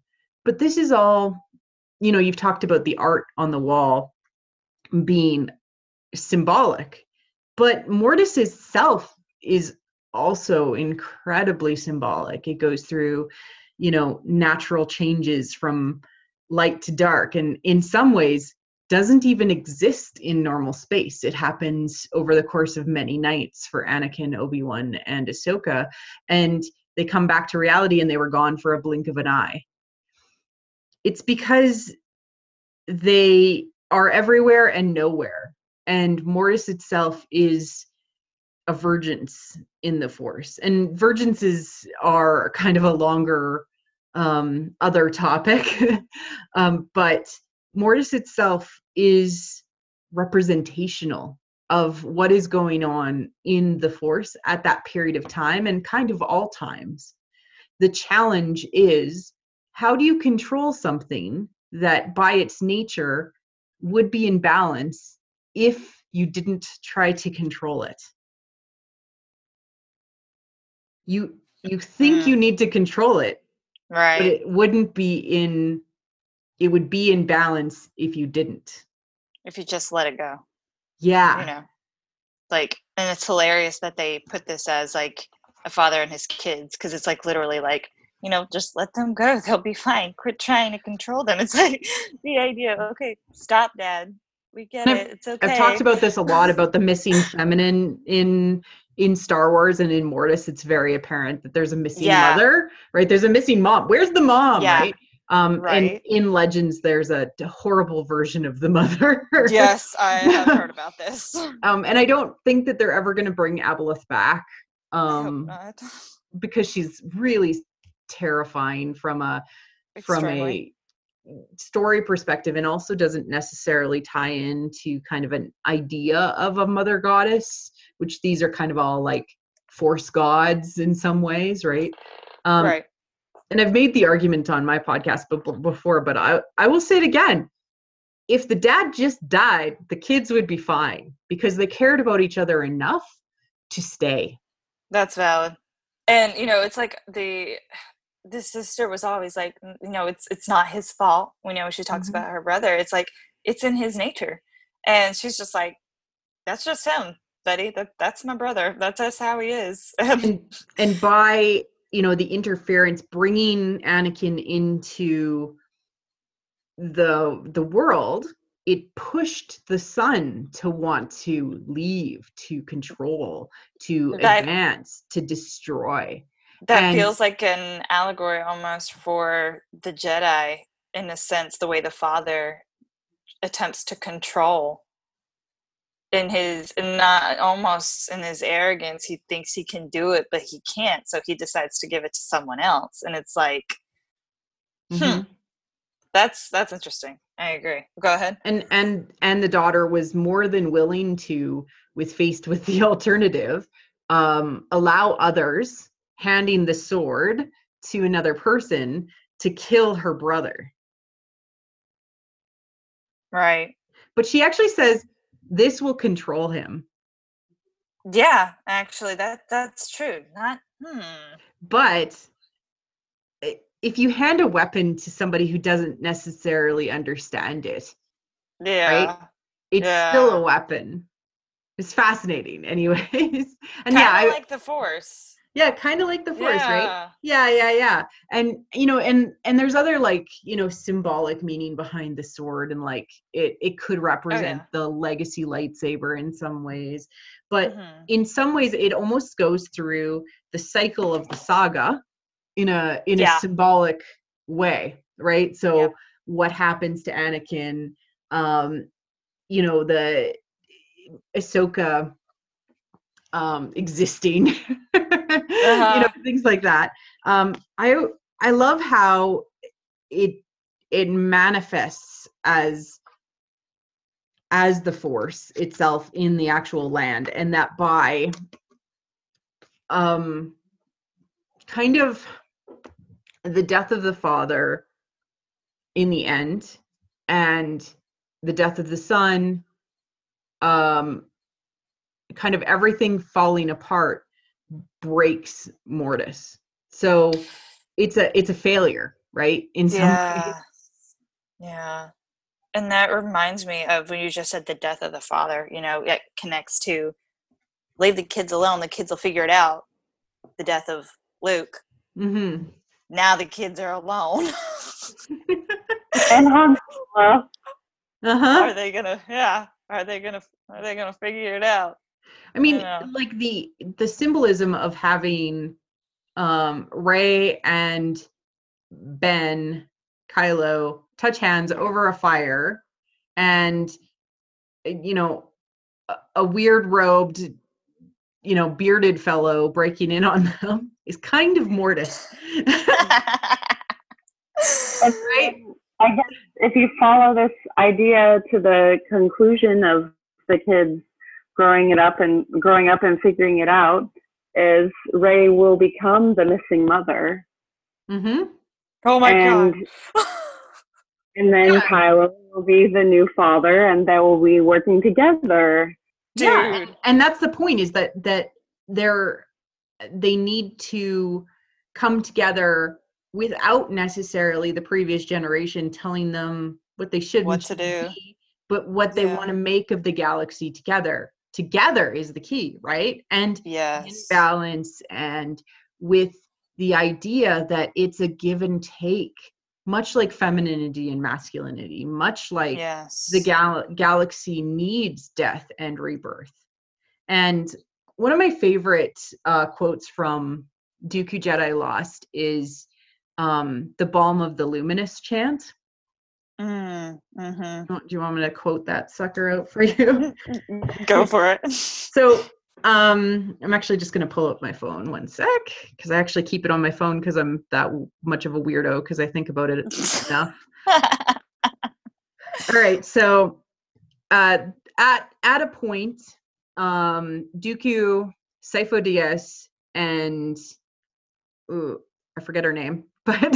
But this is all you know you've talked about the art on the wall being symbolic but mortis's self is also incredibly symbolic. It goes through you know natural changes from light to dark and in some ways doesn't even exist in normal space. It happens over the course of many nights for Anakin, Obi Wan, and Ahsoka, and they come back to reality and they were gone for a blink of an eye. It's because they are everywhere and nowhere, and Mortis itself is a vergence in the Force, and vergences are kind of a longer um, other topic, <laughs> um, but Mortis itself is representational of what is going on in the force at that period of time and kind of all times. The challenge is how do you control something that by its nature would be in balance if you didn't try to control it? You you think Mm. you need to control it, Right. but it wouldn't be in it would be in balance if you didn't. if you just let it go. Yeah. You know. Like and it's hilarious that they put this as like a father and his kids because it's like literally like you know just let them go <laughs> they'll be fine quit trying to control them <laughs> it's like the idea okay stop dad we get And it it's okay I've talked about this a lot <laughs> about the missing feminine in in Star Wars and in Mortis. It's very apparent that there's a missing Yeah. mother, right? There's a missing mom. Where's the mom, Yeah. right? Um, and in Legends, there's a horrible version of the mother. yes i <laughs> have heard about this. Um, and I don't think that they're ever going to bring Abeloth back. Um, because she's really terrifying from a from a story perspective and also doesn't necessarily tie into kind of an idea of a mother goddess which these are kind of all like force gods in some ways right? Um right and i've made the argument on my podcast before but i i will say it again if the dad just died the kids would be fine because they cared about each other enough to stay That's valid. And you know, it's like the the sister was always like, you know, it's it's not his fault. You know, she talks Mhm. about her brother, it's like it's in his nature, and she's just like, that's just him, Betty. That that's my brother. That's just how he is. <laughs> and and by you know the interference bringing anakin into the the world it pushed the son to want to leave to control to That- advance to destroy. That and- feels like an allegory almost for the Jedi in a sense, the way the father attempts to control in his in not almost in his arrogance he thinks he can do it but he can't so he decides to give it to someone else and it's like hmm. Mhm. that's that's interesting. I agree. Go ahead. And and and the daughter was more than willing to with faced with the <laughs> alternative um allow others handing the sword to another person to kill her brother. Right. But she actually says this will control him. Yeah actually that that's true not hmm. But if you hand a weapon to somebody who doesn't necessarily understand it yeah it's still a weapon. It's fascinating anyways. <laughs> And kind yeah I, like the force yeah kind of like the force right? Yeah. yeah yeah yeah. And you know and and there's other like you know symbolic meaning behind the sword and like it it could represent the legacy lightsaber in some ways. But in some ways it almost goes through the cycle of the saga in a in Yeah. a symbolic way right? So what happens to anakin um you know the ahsoka um existing <laughs> <laughs> you know things like that. Um i i love how it it manifests as as the force itself in the actual land and that by um kind of the death of the father in the end and the death of the son um kind of everything falling apart breaks mortis so it's a it's a failure right in some yeah. ways Yeah. And that reminds me of when you just said the death of the father, you know, it connects to leave the kids alone, the kids will figure it out. The death of Luke. mm-hmm. Now the kids are alone. <laughs> And Han uh-huh are they gonna yeah. Are they gonna are they gonna figure it out? I mean, know. like the the symbolism of having um Rey and Ben Kylo touch hands over a fire and you know a, a weird robed you know bearded fellow breaking in on them <laughs> is kind of Mortis. <laughs> right? I guess if you follow this idea to the conclusion of the kids growing it up and growing up and figuring it out, is Rey will become the missing mother. Mm-hmm. Oh my and, god. And then Kylo will be the new father, and they will be working together. Yeah, and- and that's the point is that that they're they need to come together without necessarily the previous generation telling them what they should What to do. be, but what they want to make of the galaxy together. Together is the key, right? And Yes. balance and with the idea that it's a give and take, much like femininity and masculinity, much like Yes. the gal- galaxy needs death and rebirth. And one of my favorite uh, quotes from Dooku Jedi Lost is um, the Balm of the Luminous chant. Mm, hmm Do you want me to quote that sucker out for you? <laughs> <laughs> Go for it. So um, I'm actually just going to pull up my phone one sec because I actually keep it on my phone because I'm that w- much of a weirdo because I think about it <laughs> enough. All right, so uh, at at a point, um, Dooku, Sifo Dyas, and ooh, I forget her name, but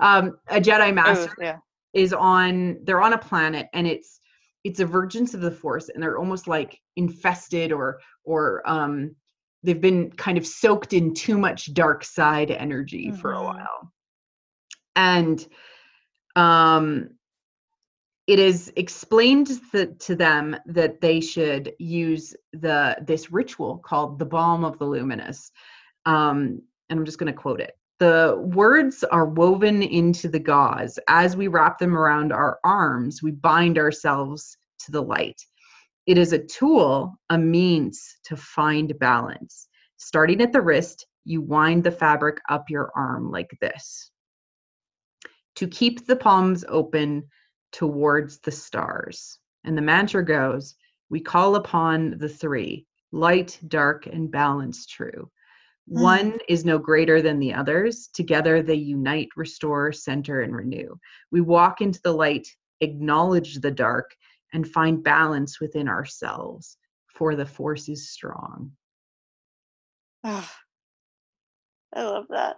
um, a Jedi Master Oh, yeah. Is on. They're on a planet, and it's it's a vergence of the Force, and they're almost like infested or or um, they've been kind of soaked in too much dark side energy for a while, and um it is explained th- to them that they should use the this ritual called the balm of the luminous. Um, and i'm just going to quote it the words are woven into the gauze as we wrap them around our arms we bind ourselves to the light it is a tool a means to find balance starting at the wrist you wind the fabric up your arm like this to keep the palms open towards the stars. And the mantra goes We call upon the three light, dark, and balance true. One is no greater than the others. Together they unite, restore, center, and renew. We walk into the light, acknowledge the dark, and find balance within ourselves, for the force is strong. Ah, I love that.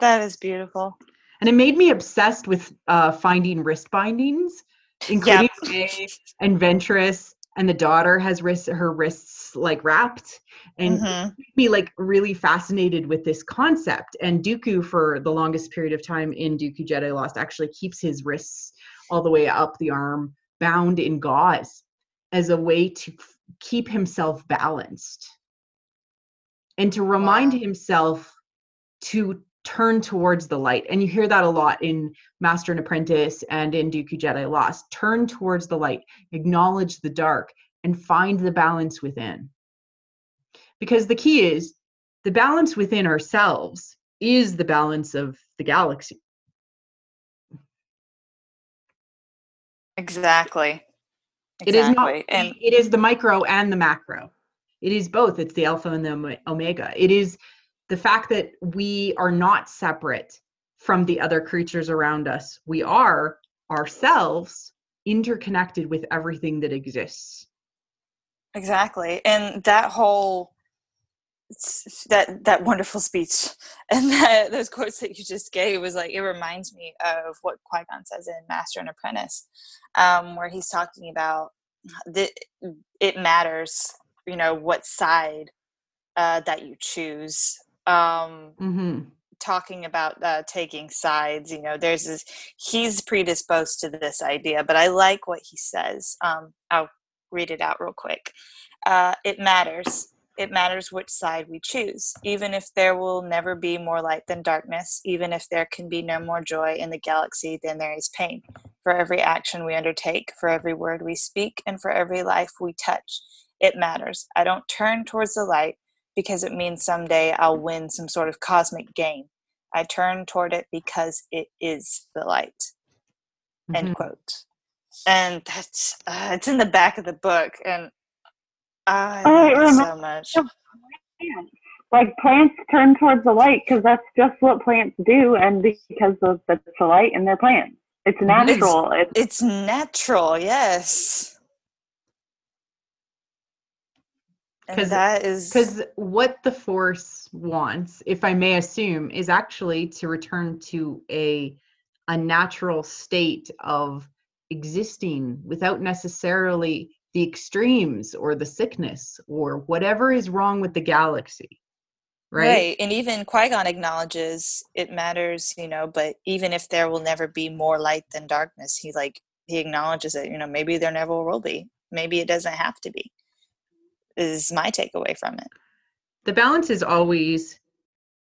That is beautiful. And it made me obsessed with uh, finding wrist bindings, including May and Ventress, and the daughter has her wrists like wrapped, and Mhm. made me like really fascinated with this concept. And Dooku, for the longest period of time in Dooku Jedi Lost, actually keeps his wrists all the way up the arm, bound in gauze, as a way to f- keep himself balanced and to remind himself to turn towards the light. And you hear that a lot in Master and Apprentice and in Dooku Jedi Lost. Turn towards the light, acknowledge the dark, and find the balance within. Because the key is the balance within ourselves is the balance of the galaxy. Exactly. It is not. Exactly. And it is the micro and the macro. It is both. It's the alpha and the omega. It is the fact that we are not separate from the other creatures around us. We are ourselves interconnected with everything that exists. Exactly. And that whole that that wonderful speech <laughs> and that those quotes that you just gave was like it reminds me of what Qui-Gon says in Master and Apprentice, um, where he's talking about that it matters, you know, what side uh, that you choose. Um, Mm-hmm. talking about uh, taking sides you know there's this he's predisposed to this idea but i like what he says um, i'll read it out real quick. Uh, it matters. It matters which side we choose. Even if there will never be more light than darkness even if there can be no more joy in the galaxy than there is pain. For every action we undertake for every word we speak and for every life we touch it matters. I don't turn towards the light because it means someday I'll win some sort of cosmic game. I turn toward it because it is the light. End Mhm. quote. And that's uh, it's in the back of the book, and I love so much. plants. Like plants turn towards the light because that's just what plants do, and because of the, the light in their plants, it's natural. It's, It's natural, yes. And because that is because what the force wants if i may assume is actually to return to a a natural state of existing without necessarily the extremes or the sickness or whatever is wrong with the galaxy right, And even Qui Gon acknowledges it matters, you know, but even if there will never be more light than darkness, he like he acknowledges it, you know, maybe there never will be. Maybe it doesn't have to be. Is my takeaway from it. the balance is always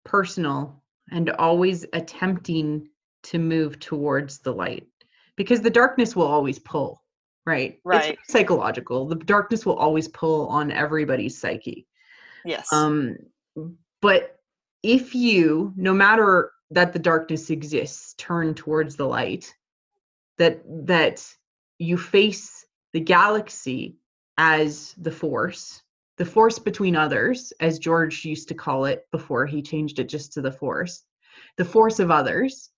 personal and always attempting to move towards the light because the darkness will always pull right Right. it's psychological the darkness will always pull on everybody's psyche Yes. um but if you no matter that the darkness exists turn towards the light that that you face the galaxy as the force the force between others as george used to call it before he changed it just to the force the force of others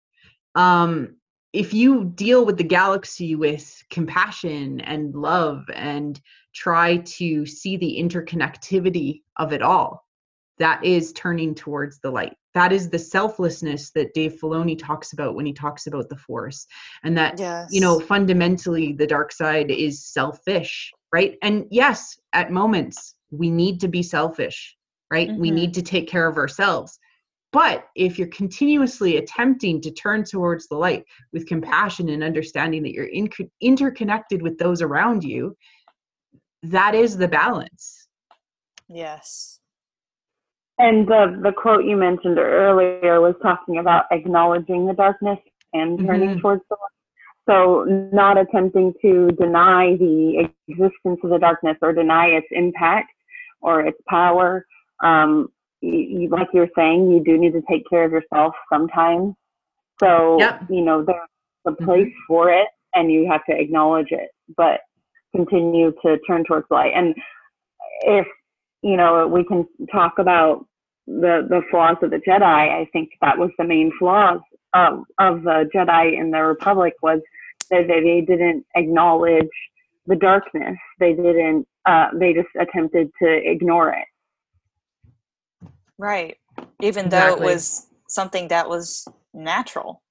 um if you deal with the galaxy with compassion and love and try to see the interconnectivity of it all that is turning towards the light. That is the selflessness that Dave Filoni talks about when he talks about the force. And that, you know, fundamentally the dark side is selfish, right? And yes, at moments we need to be selfish, right? We Mhm. need to take care of ourselves. But if you're continuously attempting to turn towards the light with compassion and understanding that you're in- interconnected with those around you, that is the balance. Yes. and the the quote you mentioned earlier was talking about acknowledging the darkness and turning Mhm. towards the light. So not attempting to deny the existence of the darkness or deny its impact or its power. Um, you, you, like you're saying, you do need to take care of yourself sometimes. So you know there's a place for it, and you have to acknowledge it, but continue to turn towards light. And if you know we can talk about the the flaws of the Jedi, I think that was the main flaws of of the Jedi in the Republic was that they, they didn't acknowledge the darkness. They didn't. Uh, they just attempted to ignore it. Right. Even though it was something that was natural.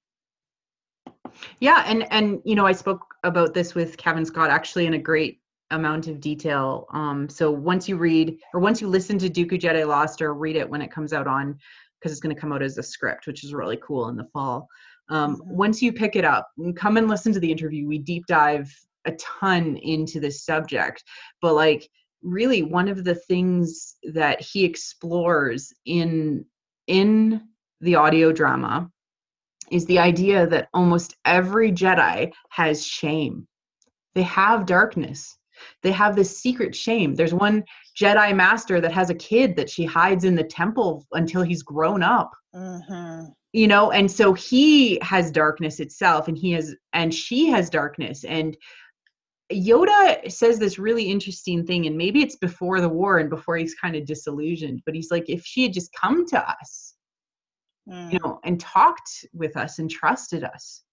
Yeah, and and you know, I spoke about this with Cavan Scott actually in a great amount of detail. Um, so once you read or once you listen to Dooku Jedi Lost or read it when it comes out on because it's going to come out as a script, which is really cool in the fall. Um, Once you pick it up, and come and listen to the interview. We deep dive a ton into this subject, but like really one of the things that he explores in in the audio drama is the idea that almost every Jedi has shame. They have darkness. They have this secret shame. There's one Jedi master that has a kid that she hides in the temple until he's grown up. Mm-hmm. You know, and so he has darkness itself, and he has, and she has darkness. And Yoda says this really interesting thing, and maybe it's before the war and before he's kind of disillusioned, but he's like, if she had just come to us, Mm. you know, and talked with us and trusted us.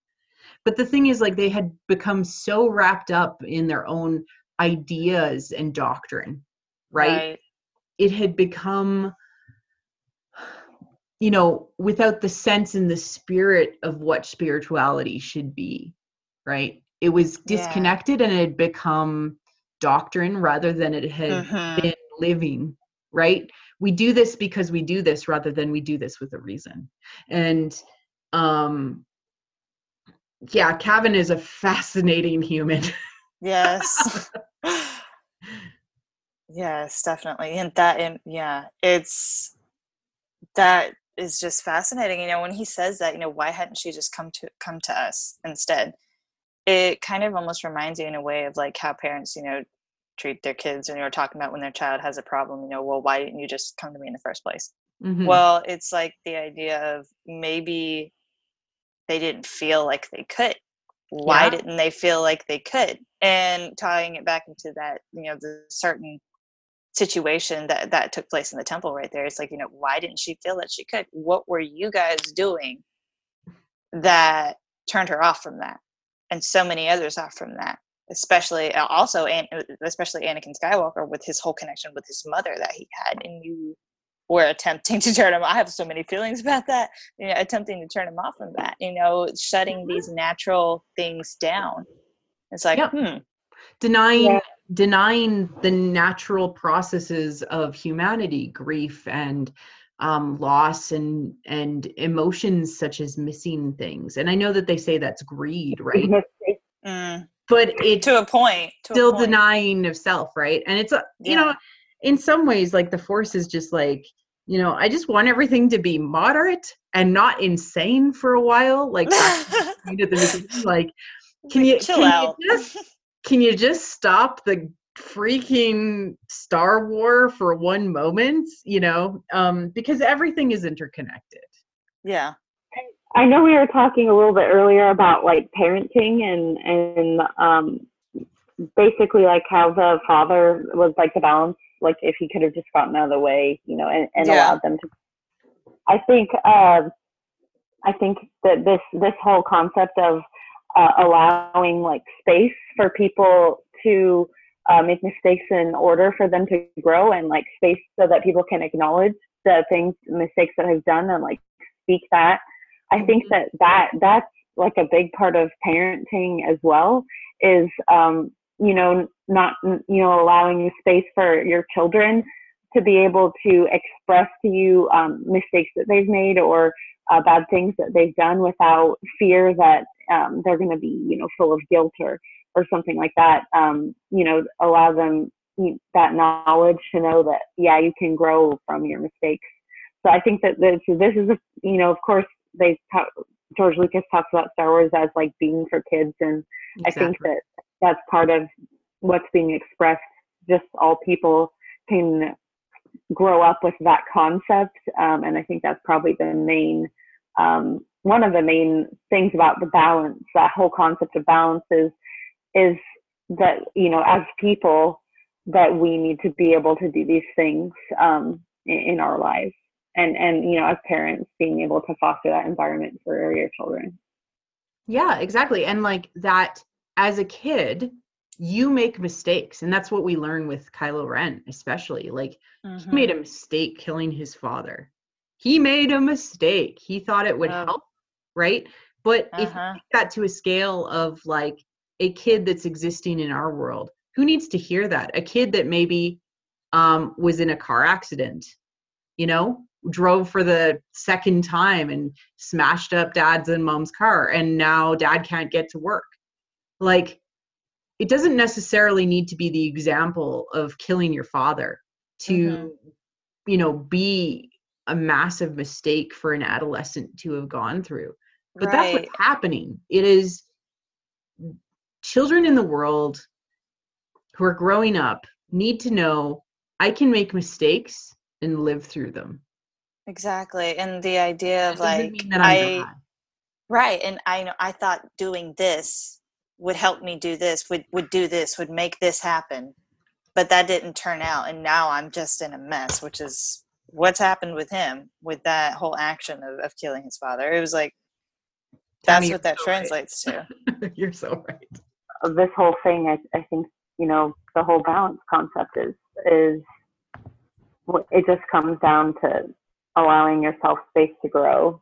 But the thing is, like, they had become so wrapped up in their own ideas and doctrine, right? Right. It had become, you know, without the sense and the spirit of what spirituality should be, right? It was Yeah. disconnected and it had become doctrine rather than it had Mhm. been living, right? We do this because we do this rather than we do this with a reason. And um yeah, Cavan is a fascinating human. Yes. <laughs> yes, definitely. And that, and yeah, it's that is just fascinating. You know, when he says that, you know, why hadn't she just come to come to us instead? It kind of almost reminds you in a way of like how parents, you know, treat their kids and you're talking about when their child has a problem, you know, well, why didn't you just come to me in the first place? Mhm. Well, it's like the idea of maybe they didn't feel like they could. Why Yeah. didn't they feel like they could? And tying it back into that, you know, the certain situation that that took place in the temple right there. It's like, you know, why didn't she feel that she could? What were you guys doing that turned her off from that? And so many others off from that. Especially uh, also and especially Anakin Skywalker with his whole connection with his mother that he had and you were attempting to turn him I have so many feelings about that. You know, attempting to turn him off from that, you know, shutting these natural things down. It's like, hmm. denying denying the natural processes of humanity grief and um, loss and and emotions such as missing things and i know that they say that's greed <laughs> right Mm. but it to a point to a still point. denying of self right and it's a you Yeah. know in some ways like the force is just like you know i just want everything to be moderate and not insane for a while like back to the point at the beginning, like can you chill can out. you just <laughs> can you just stop the freaking star war for one moment you know um because everything is interconnected Yeah. I know we were talking a little bit earlier about like parenting and and um basically like how the father was like the balance like if he could have just gotten out of the way you know and, and Yeah. allowed them to I think uh, I think that this this whole concept of uh, allowing like space for people to uh, make mistakes in order for them to grow and like space so that people can acknowledge the things mistakes that I've done and like speak that. I think that that that's like a big part of parenting as well is um, you know not you know allowing you space for your children to be able to express to you um, mistakes that they've made or uh, bad things that they've done without fear that um, they're going to be you know full of guilt or or something like that um, you know allow them that knowledge to know that yeah you can grow from your mistakes. So I think that this this is a you know of course they talk, George Lucas talks about Star Wars as like being for kids and I think that that's part of what's being expressed. Just all people can grow up with that concept um, and I think that's probably the main um, one of the main things about the balance that whole concept of balance is is that you know as people that we need to be able to do these things um, in, in our lives and and you know as parents being able to foster that environment for your children Yeah, exactly. And like that as a kid, you make mistakes. And that's what we learn with Kylo Ren, especially. Like he made a mistake killing his father. He made a mistake. He thought it would Oh. help, right? But if you Uh-huh. take that to a scale of like a kid that's existing in our world, who needs to hear that? A kid that maybe um, was in a car accident, you know, drove for the second time and smashed up dad's and mom's car, and now dad can't get to work. Like, it doesn't necessarily need to be the example of killing your father to, you know, be a massive mistake for an adolescent to have gone through. But that's what's happening. It is children in the world who are growing up need to know i can make mistakes and live through them Exactly. And the idea of like mean that I'm I right, and I know I thought doing this would help me do this, would would do this, would make this happen. But that didn't turn out and now I'm just in a mess, which is what's happened with him with that whole action of, of killing his father. It was like that's what that so right. translates to. <laughs> you're so right this whole thing, I, I think, you know, the whole balance concept is is it just comes down to allowing yourself space to grow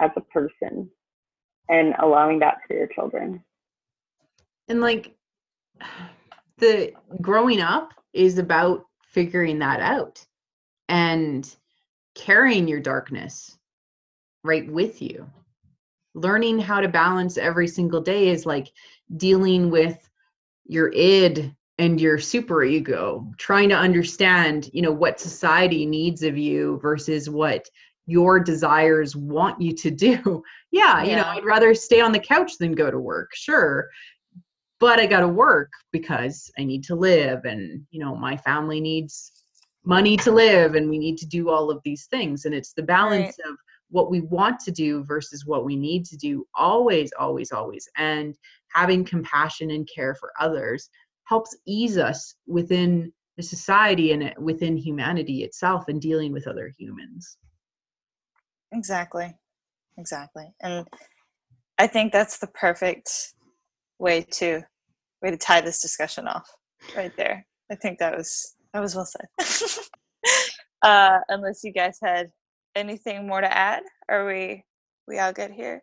as a person and allowing that for your children. and like <sighs> the growing up is about figuring that out and carrying your darkness right with you learning how to balance every single day is like dealing with your id and your super ego trying to understand you know what society needs of you versus what your desires want you to do. <laughs> Yeah, you know i'd rather stay on the couch than go to work sure. But i got to work because i need to live and you know my family needs money to live and we need to do all of these things. And it's the balance of what we want to do versus what we need to do always always always and having compassion and care for others helps ease us within the society and within humanity itself and dealing with other humans Exactly. Exactly. And I think that's the perfect way to way to tie this discussion off right there. I think that was that was well said. <laughs> uh unless you guys had anything more to add, are we we all good here?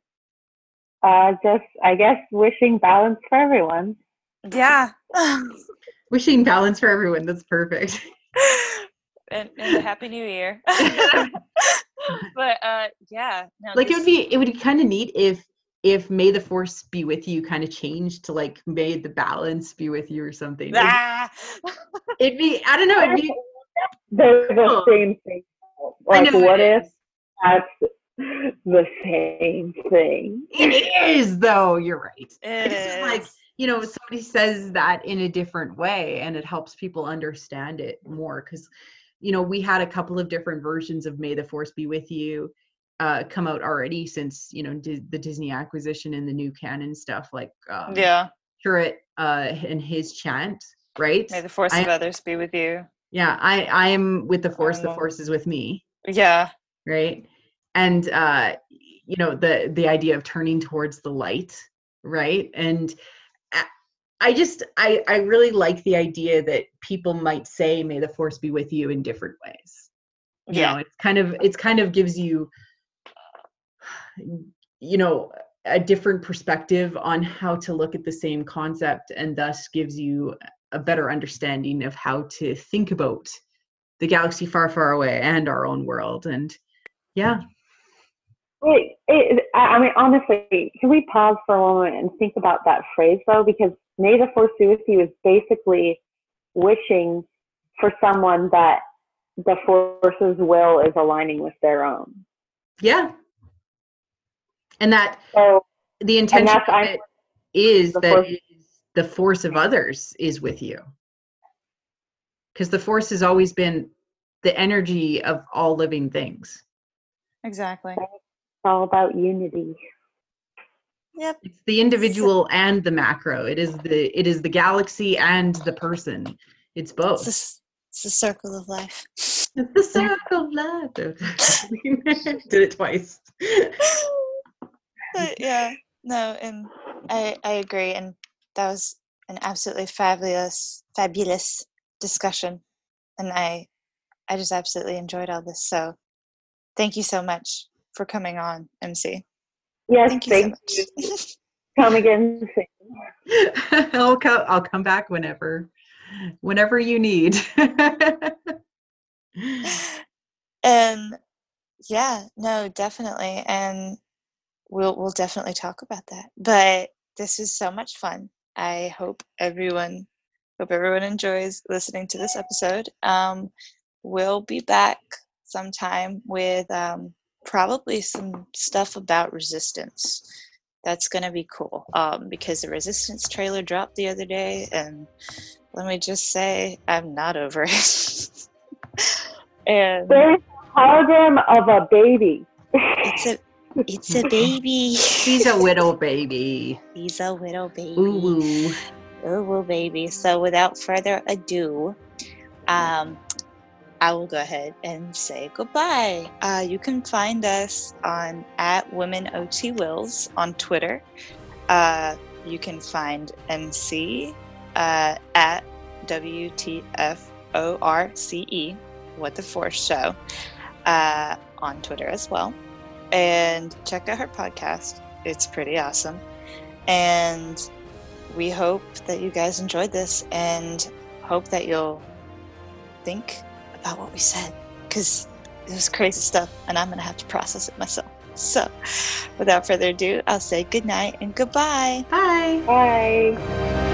Uh, just, I guess, wishing balance for everyone. Yeah. <laughs> wishing balance for everyone that's perfect <laughs> and, and a happy new year. <laughs> but uh yeah, no, like it would be it would be kind of neat if if may the force be with you kind of changed to like may the balance be with you or something It'd- Ah! it'd be i don't know it'd be They're the same thing. Like, what if that's the same thing? it is though you're right It it's just like you know somebody says that in a different way and it helps people understand it more because you know we had a couple of different versions of may the force be with you uh come out already since you know Di- the disney acquisition and the new canon stuff like um Yeah. Chirrut, uh and his chant right May the force I- of others be with you. Yeah i i am with the force the Um, force is with me Yeah. right and uh you know the the idea of turning towards the light right and I- i just i i really like the idea that people might say may the force be with you in different ways you Yeah. know it's kind of it's kind of gives you you know a different perspective on how to look at the same concept and thus gives you a better understanding of how to think about the galaxy far far away and our own world and yeah Wait, it, I mean, honestly, can we pause for a moment and think about that phrase though? Because may the force be with you is basically wishing for someone that the force's will is aligning with their own. yeah and that So, the intention it is that it the force of others is with you. Because the force has always been the energy of all living things. Exactly. it's all about unity. Yep. it's the individual and the macro. It is the it is the galaxy and the person. It's both. It's the, it's the circle of life. It's the circle of life. <laughs> Did it twice. <laughs> But yeah, no, and I I agree, and that was an absolutely fabulous fabulous discussion, and I I just absolutely enjoyed all this. So thank you so much for coming on, MC. Yes, Thank thank, you so you. Come again soon. <laughs> I'll come I'll come back whenever whenever you need <laughs> and yeah, no, definitely, and we'll we'll definitely talk about that. But this is so much fun. I hope everyone hope everyone enjoys listening to this episode. Um, we'll be back sometime with um, probably some stuff about resistance. That's gonna be cool um, because the resistance trailer dropped the other day, and let me just say, I'm not over it. <laughs> and There's a hologram of a baby. it's a it's a baby. She's a <laughs> widow baby. He's a widow baby. Ooh, woo. Ooh, baby. So without further ado, um, I will go ahead and say goodbye. Uh, you can find us on at Women OT Wills on Twitter. Uh, you can find MC uh, at WTFORCE, What the Force Show, uh, on Twitter as well. And check out her podcast. It's pretty awesome. And we hope that you guys enjoyed this and hope that you'll think about what we said because it was crazy stuff and I'm going to have to process it myself. So, without further ado, I'll say good night and goodbye. Bye. Bye.